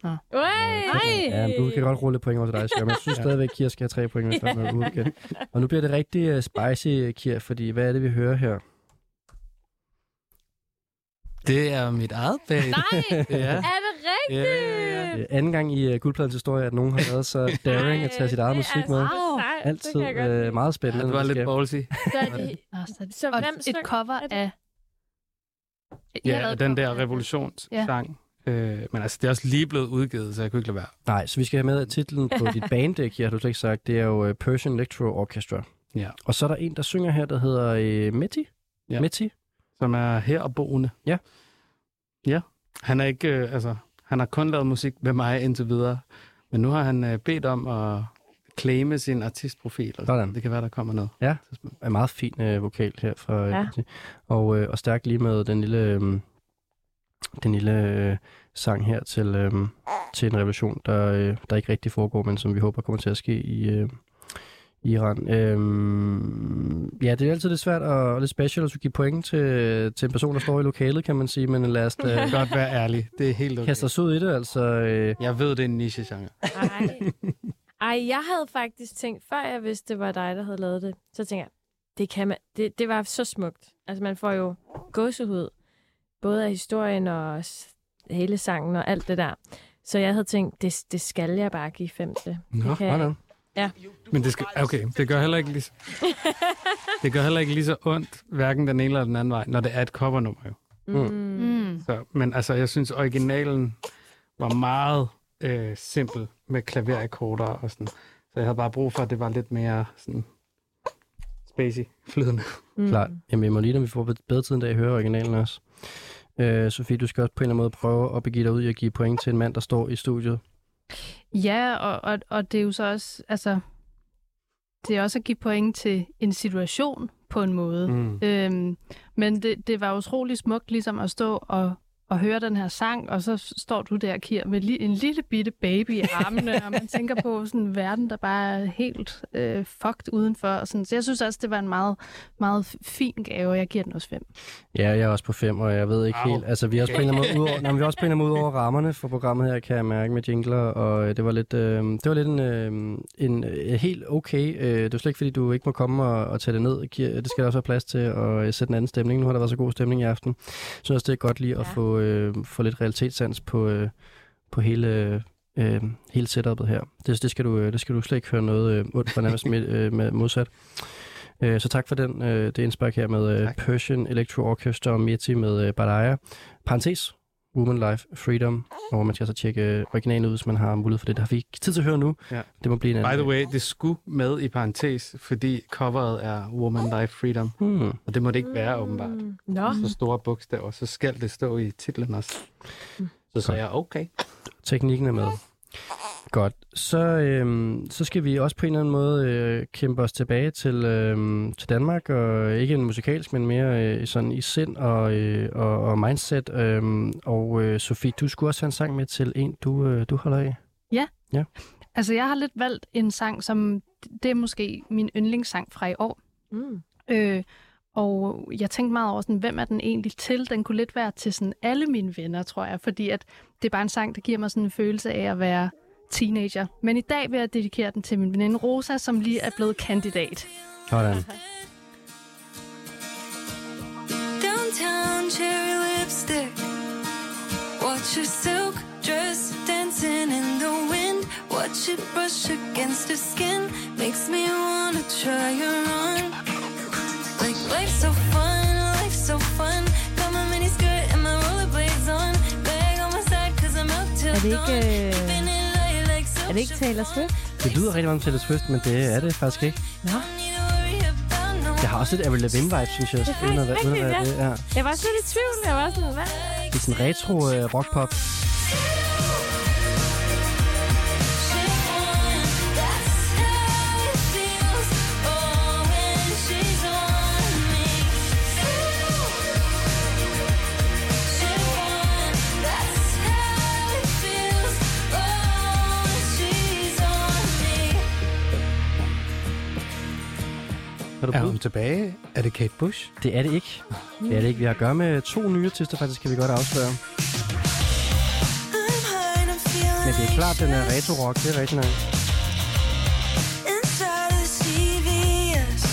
Badaya. Ui, Ja, men du kan godt rulle point over til dig, men jeg synes stadigvæk, Kir skal have tre point, hvis der er noget. Og nu bliver det rigtig uh, spicy, Kir, fordi hvad er det, vi hører her? Det er mit eget band. Nej, Ja. er det rigtigt? Ja, Øh, anden gang i uh, guldpladens historie, at nogen har været så daring at tage sit eget musik med. Altid uh, meget spændende. Ja, det var lidt ballsy. Så er det, så, Så og et cover er af... Ja, den der revolutionssang. Øh, men altså, det er også lige blevet udgivet, så jeg kunne ikke lade være. Nej, så vi skal have med, at titlen på dit band, øh, Kir, har du slet ikke sagt, det er jo uh, Persian Electro Orchestra. Ja. Og så er der en, der synger her, der hedder uh, Meti. Ja. Meti. Som er her og boende. Ja. Ja. Han er ikke, øh, altså, han har kun lavet musik med mig indtil videre. Men nu har han øh, bedt om at claime sin artistprofil. Og Sådan. Det kan være, der kommer noget. Ja, er meget fin øh, vokal her fra Ja. ja. og, øh, og stærk lige med den lille, øh, den lille øh, sang her til, øh, til en revolution, der, øh, der ikke rigtig foregår, men som vi håber kommer til at ske i, øh, i Iran. Øh, ja, det er altid lidt svært og, og lidt special at skulle give point til, til en person, der står i lokalet, kan man sige, men lad os da Godt være ærlig. Det er helt okay. kaste os ud i det, altså. Øh, Jeg ved, det er en niche-genre. Ej. Ej, jeg havde faktisk tænkt, før jeg vidste, det var dig, der havde lavet det, så tænkte jeg, det, kan man, det, det var så smukt. Altså, man får jo gåsehud, både af historien og hele sangen og alt det der. Så jeg havde tænkt, det, det skal jeg bare give fem til. Nå, det kan jeg. Ja. Men det, skal, okay, det gør heller ikke lige så, det gør heller ikke lige så ondt, hverken den ene eller den anden vej, når det er et covernummer jo. Mm. Mm. Så, men altså, jeg synes, originalen var meget øh, simpel med klaverakkorder og sådan. Så jeg havde bare brug for, at det var lidt mere sådan spacey, flydende. Mm. Klart. Jamen, jeg må lige, når vi får bed- bedre tid en dag, høre originalen også. Øh, Sofie, du skal også på en eller anden måde prøve at begive dig ud i at give point til en mand, der står i studiet. Ja, og, og, og det er jo så også, altså, det er også at give point til en situation på en måde. Mm. Øhm, men det, det var utrolig smukt ligesom at stå og, og høre den her sang, og så står du der, Kier, med li- en lille bitte baby i armene, og man tænker på sådan en verden, der bare er helt øh, fucked udenfor. Og sådan. Så jeg synes også, det var en meget, meget fin gave, og jeg giver den også fem. Ja, jeg er også på fem, og jeg ved ikke Wow. helt... Altså, vi er også på en eller anden måde ud over, nej, vi er også på en eller anden måde ud over rammerne for programmet her, kan jeg mærke med jingler, og øh, det var lidt, øh, det var lidt en, øh, en øh, helt okay... Øh, det er slet ikke, fordi du ikke må komme og, og tage det ned. Kier. Det skal der også være plads til at øh, sætte en anden stemning. Nu har der været så god stemning i aften. Jeg synes også, det er godt lige at få, øh, få lidt realitetssans på, øh, på hele... Øh, hele setupet her. Det, det, skal du, øh, det skal du slet ikke høre noget øh, ondt for nærmest med, øh, med modsat. Øh, Så tak for den, øh, det indspark her med øh, Persian Electro Orchestra og Meti med øh, Badaya. Parentes, Woman Life Freedom, hvor man skal så tjekke øh, originalen ud, hvis man har mulighed for det. Det har vi ikke tid til at høre nu. Ja. Det må blive en By anden. the way, det skulle med i parentes, fordi coveret er Woman Life Freedom. Hmm. Og det må det ikke være, åbenbart. Nå. Så store bogstaver, så skal det stå i titlen også. Så sagde jeg, okay. Teknikken er med. Godt. Så, øhm, så skal vi også på en eller anden måde øh, kæmpe os tilbage til, øhm, til Danmark, og ikke en musikalsk, men mere øh, sådan i sind og, øh, og, og mindset. Øhm, og øh, Sofie, du skulle også have en sang med til en, du, øh, du holder af. Ja. Ja. Altså, jeg har lidt valgt en sang, som det er måske min yndlingssang fra i år. Mm. Øh, og jeg tænkte meget over, sådan, hvem er den egentlig til? Den kunne lidt være til sådan alle mine venner, tror jeg, fordi at det er bare en sang, der giver mig sådan en følelse af at være teenager. Men i dag vil jeg dedikere den til min veninde Rosa, som lige er blevet kandidat. Sådan. Downtown cherry lipstick. Watch your silk dress dancing in the wind. Watch it brush against her skin. Makes me wanna try her on. Life's so fun, life's so fun. Got my mini skirt and my rollerblades on. Bag on my side cause I'm out till Er det dawn. ikke, øh, Keeping it light like so Er det ikke Taylor Swift? Det lyder rigtig meget til Taylor Swift, men det er det faktisk ikke. Nå. Det har også lidt Avril Lavigne-vibe, synes jeg. Det er uden at være- uden at rigtigt, ja. det, ja. Jeg var også lidt i tvivl. Jeg var sådan, hvad? Det er sådan retro øh, rockpop. Er, Er hun tilbage? Er det Kate Bush? Det er det ikke. Det er det ikke. Vi har at gøre med to nye artister, faktisk, kan vi godt afsløre. Men det er klart, den er retro-rock. Det er rigtig nok. Inside the CVS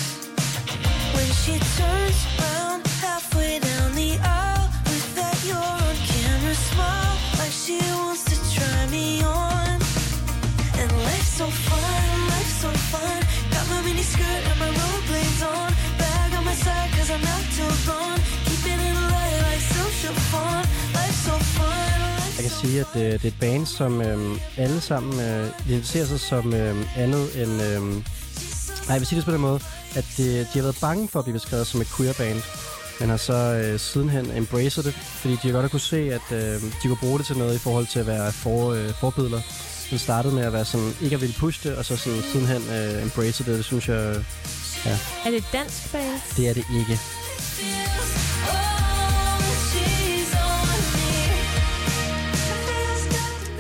When she turns Jeg kan sige, at øh, det er et band, som øh, alle sammen øh, identificerer sig som øh, andet end... Øh, nej, jeg vil sige det på den måde, at det, de har været bange for at blive beskrevet som et queer-band, men har så øh, sidenhen embraced det, fordi de har godt have kunne se, at øh, de kunne bruge det til noget i forhold til at være for, øh, forbilleder. Den startede med at være sådan, ikke at ville pushe det, og så sådan, sidenhen øh, embraced det. Det synes jeg, ja, Er det et dansk band? det er det ikke.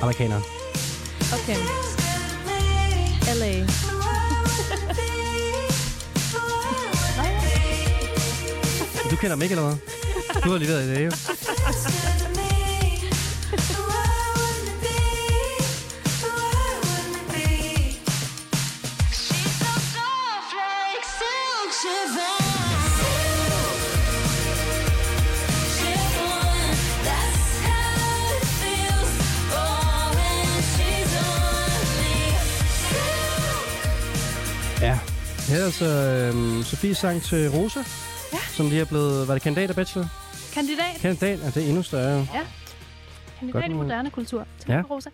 Amerikaner. Okay. L.A. Du kender dem ikke, eller hvad? Du har lige været i det, jo. Ja. Her er altså øhm, Sofies sang til Rosa, ja. som lige er blevet, var det kandidat og bachelor? Kandidat? Kandidat, ja, det er endnu større. Ja. En Godt med- moderne kultur. Tak, Ja. ja. Rosa.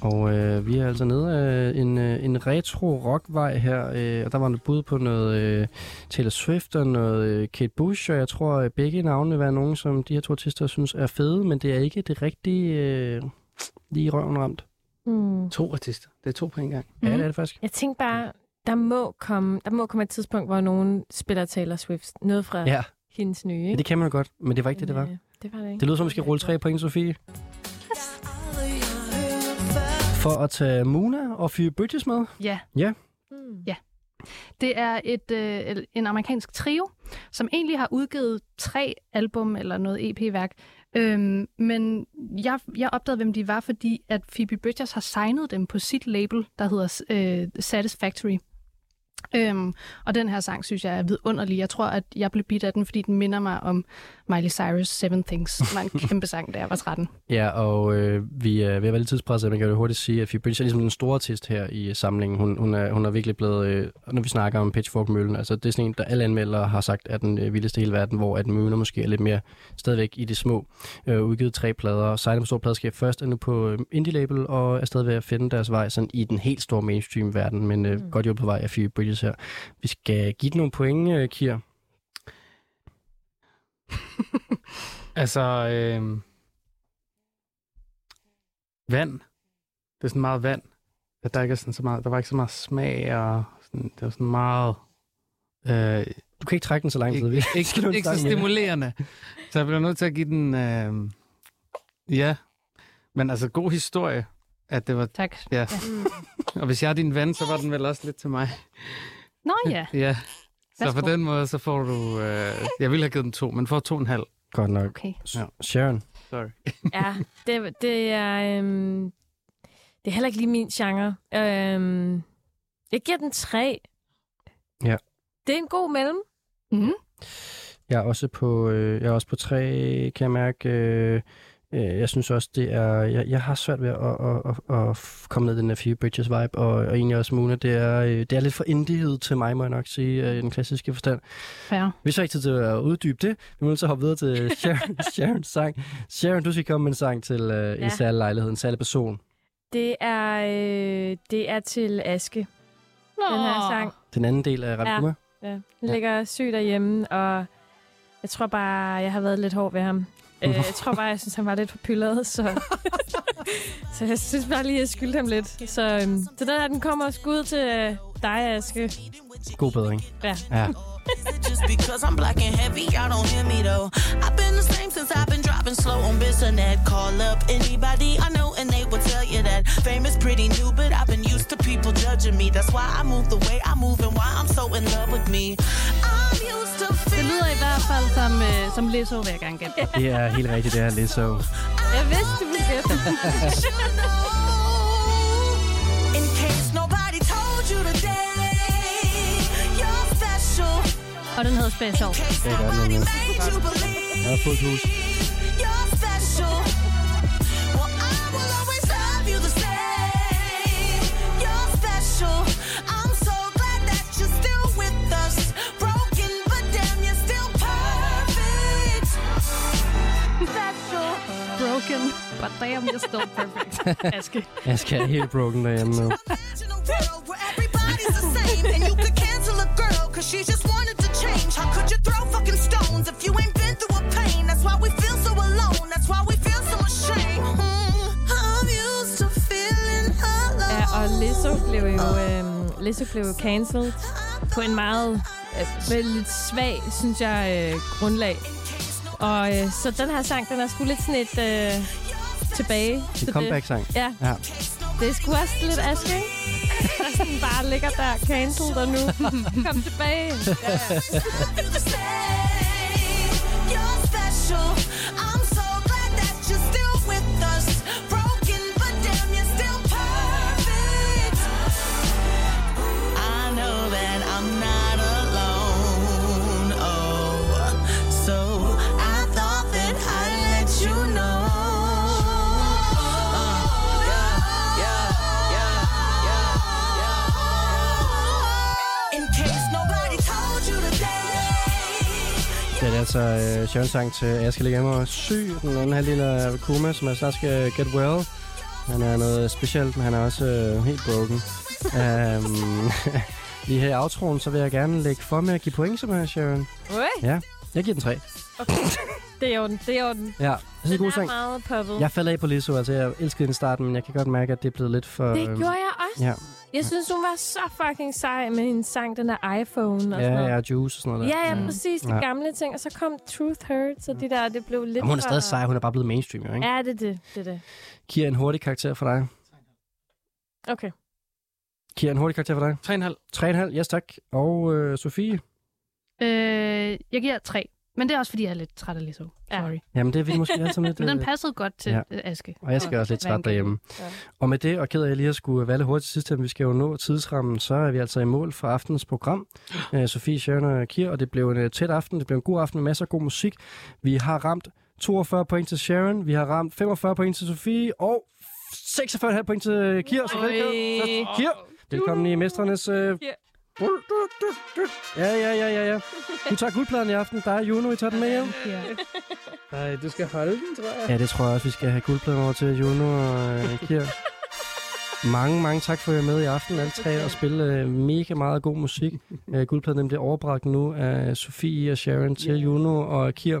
Og øh, vi er altså nede af en, øh, en retro-rockvej her, øh, og der var et bud på noget øh, Taylor Swift og noget øh, Kate Bush, og jeg tror, at begge navne vil være nogen, som de her to artister synes er fede, men det er ikke det rigtige øh, lige i røven ramt. Mm. To artister. Det er to på en gang. Ja, det er det faktisk. Jeg tænkte bare, der må komme, der må komme et tidspunkt, hvor nogen spiller Taylor Swift. Noget fra Ja. hendes nye, Ja, ikke? det kan man godt, men det var ikke det, det var. Øh, Det var det ikke. Det lyder som, vi skal rulle tre point, Sofie. For at tage Muna og Phoebe Bridges med. Ja. Ja. Mm. Ja. Det er et, øh, en amerikansk trio, som egentlig har udgivet tre album eller noget EP-værk. Øhm, men jeg, jeg opdagede, hvem de var, fordi at Phoebe Bridgers har signet dem på sit label, der hedder øh, Satisfactory. Øhm, og den her sang, synes jeg er vidunderlig. Jeg tror, at jeg blev bidt af den, fordi den minder mig om Miley Cyrus' Seven Things. Det var en kæmpe sang, da jeg var 13. Ja, og øh, vi er ved at være lidt tidspresset, men jeg kan jo hurtigt sige, at Phoebe Bridges er ligesom den store artist her i øh, samlingen. Hun, hun, er, hun er virkelig blevet, øh, når vi snakker om Pitchfork-møllen, altså det er sådan en, der alle anmeldere har sagt er den øh, vildeste i hele verden, hvor at Møller måske er lidt mere stadigvæk i det små. Øh, udgivet tre plader, signet på stor pladskab først, er nu på øh, indie-label, og er stadig ved at finde deres vej sådan i den helt store mainstream-verden, men øh, mm. godt hjulpet på vej af Phoebe Bridges her. Vi skal give den nogle point, øh, Kier. Altså, øh, vand. Det er sådan meget vand. At der ikke er sådan så meget, der var ikke så meget smag, og sådan, det var sådan meget... Øh, du kan ikke trække den så lang tid. Ikke, ikke, ikke så stimulerende. Så jeg bliver nødt til at give den... Øh, ja, men altså god historie. At det var, tak. Ja. Og hvis jeg er din ven, så var den vel også lidt til mig. Nå ja. Ja. Så Værsgo. på den måde, så får du... Øh, jeg ville have givet den to, men får to og en halv. Godt nok. Okay. Ja. Sharon. Sorry. ja, det, det er... Øhm, det er heller ikke lige min genre. Øhm, jeg giver den tre. Ja. Det er en god mellem. Mm. Jeg er også på, øh, jeg er også på tre, kan jeg mærke. Øh, øh, jeg synes også, det er... Jeg, jeg har svært ved at, at, at, at komme ned i den her Phoebe Bridges vibe, og, og egentlig også Muna. Det er, øh, det er lidt for indiehed til mig, må jeg nok sige, øh, i den klassiske forstand. Fair. Vi så ikke tid til at uddybe det. Vi må til at hoppe videre til Sharon, Sharons sang. Sharon, du skal komme med en sang til øh, ja. Ja. en særlig lejlighed, en særlig person. Det er, øh, det er til Aske. Nå. Den her sang. Den anden del af Radikuma. Ja, ja. Den ligger syg derhjemme, og jeg tror bare, jeg har været lidt hård ved ham. Øh, jeg tror bare, jeg synes, han var lidt for pyllet, så, så jeg synes bare lige, jeg skyldte ham lidt. Så, øhm, så den her, den kommer skud til øh, dig, Aske. God bedring. Ja. Ja. Just because I'm black and heavy, y'all don't hear me though. I've been the same since I've been dropping slow on Bissonnet. Call up anybody I know and they will tell you that fame is pretty new, but I've been used to people judging me. That's why I move the way I move and why I'm so in love with me. I'm used to Det lyder i hvert fald som, øh, som Lizzo, vil jeg gerne gætte på. Det er helt rigtigt, det er lidt så. Jeg vidste, du ville gætte. Og den hedder Special. Det er gør den. Jeg har hus. broken, but damn, you're still perfect. Aske. Aske er helt broken derhjemme nu. Lizzo blev cancelled på en meget øh, vel lidt svag, synes jeg, øh, grundlag. Og øh, så den her sang, den er sgu lidt sådan et øh, tilbage. til det. comeback-sang. Ja. Ja. Det er sgu også lidt aske, ikke? Der sådan bare ligger der cancelled og nu. Kom tilbage. Ja, altså øh, Sharon sang til Jeg skal ligge hjemme og syg. Den anden halvdel af Kuma, som er snart skal get well. Han er noget specielt, men han er også øh, helt broken. um, lige her i outroen, så vil jeg gerne lægge for med at give point som her, Sharon. Ui, Ja, jeg giver den tre. det er jo den, det er jo den. Ja, det er en god sang. meget poppet. Jeg falder af på Lizzo, altså jeg elskede den starten, men jeg kan godt mærke, at det er blevet lidt for... Det øhm, gjorde jeg også. Ja, Jeg synes, hun var så fucking sej med hendes sang, den der iPhone og sådan ja, noget. ja, Juice og sådan noget der. Ja, ja, præcis. De Ja. gamle ting. Og så kom Truth Hurts, og de der, det blev lidt Jamen, hun er stadig sej, hun er bare blevet mainstream, jo, ikke? Ja, det er det. det, er det. Kira, en hurtig karakter for dig. Okay. Kira, en hurtig karakter for dig. 3,5. 3,5, yes tak. Og øh, Sofie? Øh, jeg giver tre. Men det er også, fordi jeg er lidt træt af Lizzo. Sorry. Jamen, det er vi måske alle sammen lidt... Men den øh, passede godt til ja. ja. Aske. Og jeg skal også lidt træt derhjemme. gave. Og med det, og ked af, at jeg lige har skulle valge hurtigt til sidst, men vi skal jo nå tidsrammen, så er vi altså i mål for aftenens program. Uh, Sofie, Sharon og Kir, og det blev en uh, tæt aften, det blev en god aften med masser af god musik. Vi har ramt 42 point til Sharon, vi har ramt 45 point til Sofie, og 46,5 point til Kir. Så velkommen. Kir, velkommen i Mestrenes... Uh... Ja, ja, ja, ja, ja. Du tager guldpladen i aften. Der er Juno, I tager den med hjem. Nej, du skal holde den, tror jeg. Ja, det tror jeg også, vi skal have guldpladen over til Juno og øh, Kir. Mange, mange tak for at være med i aften, alle tre, og spille øh, mega meget god musik. Øh, guldpladen den bliver overbragt nu af Sofie og Sharon til Juno og Kir.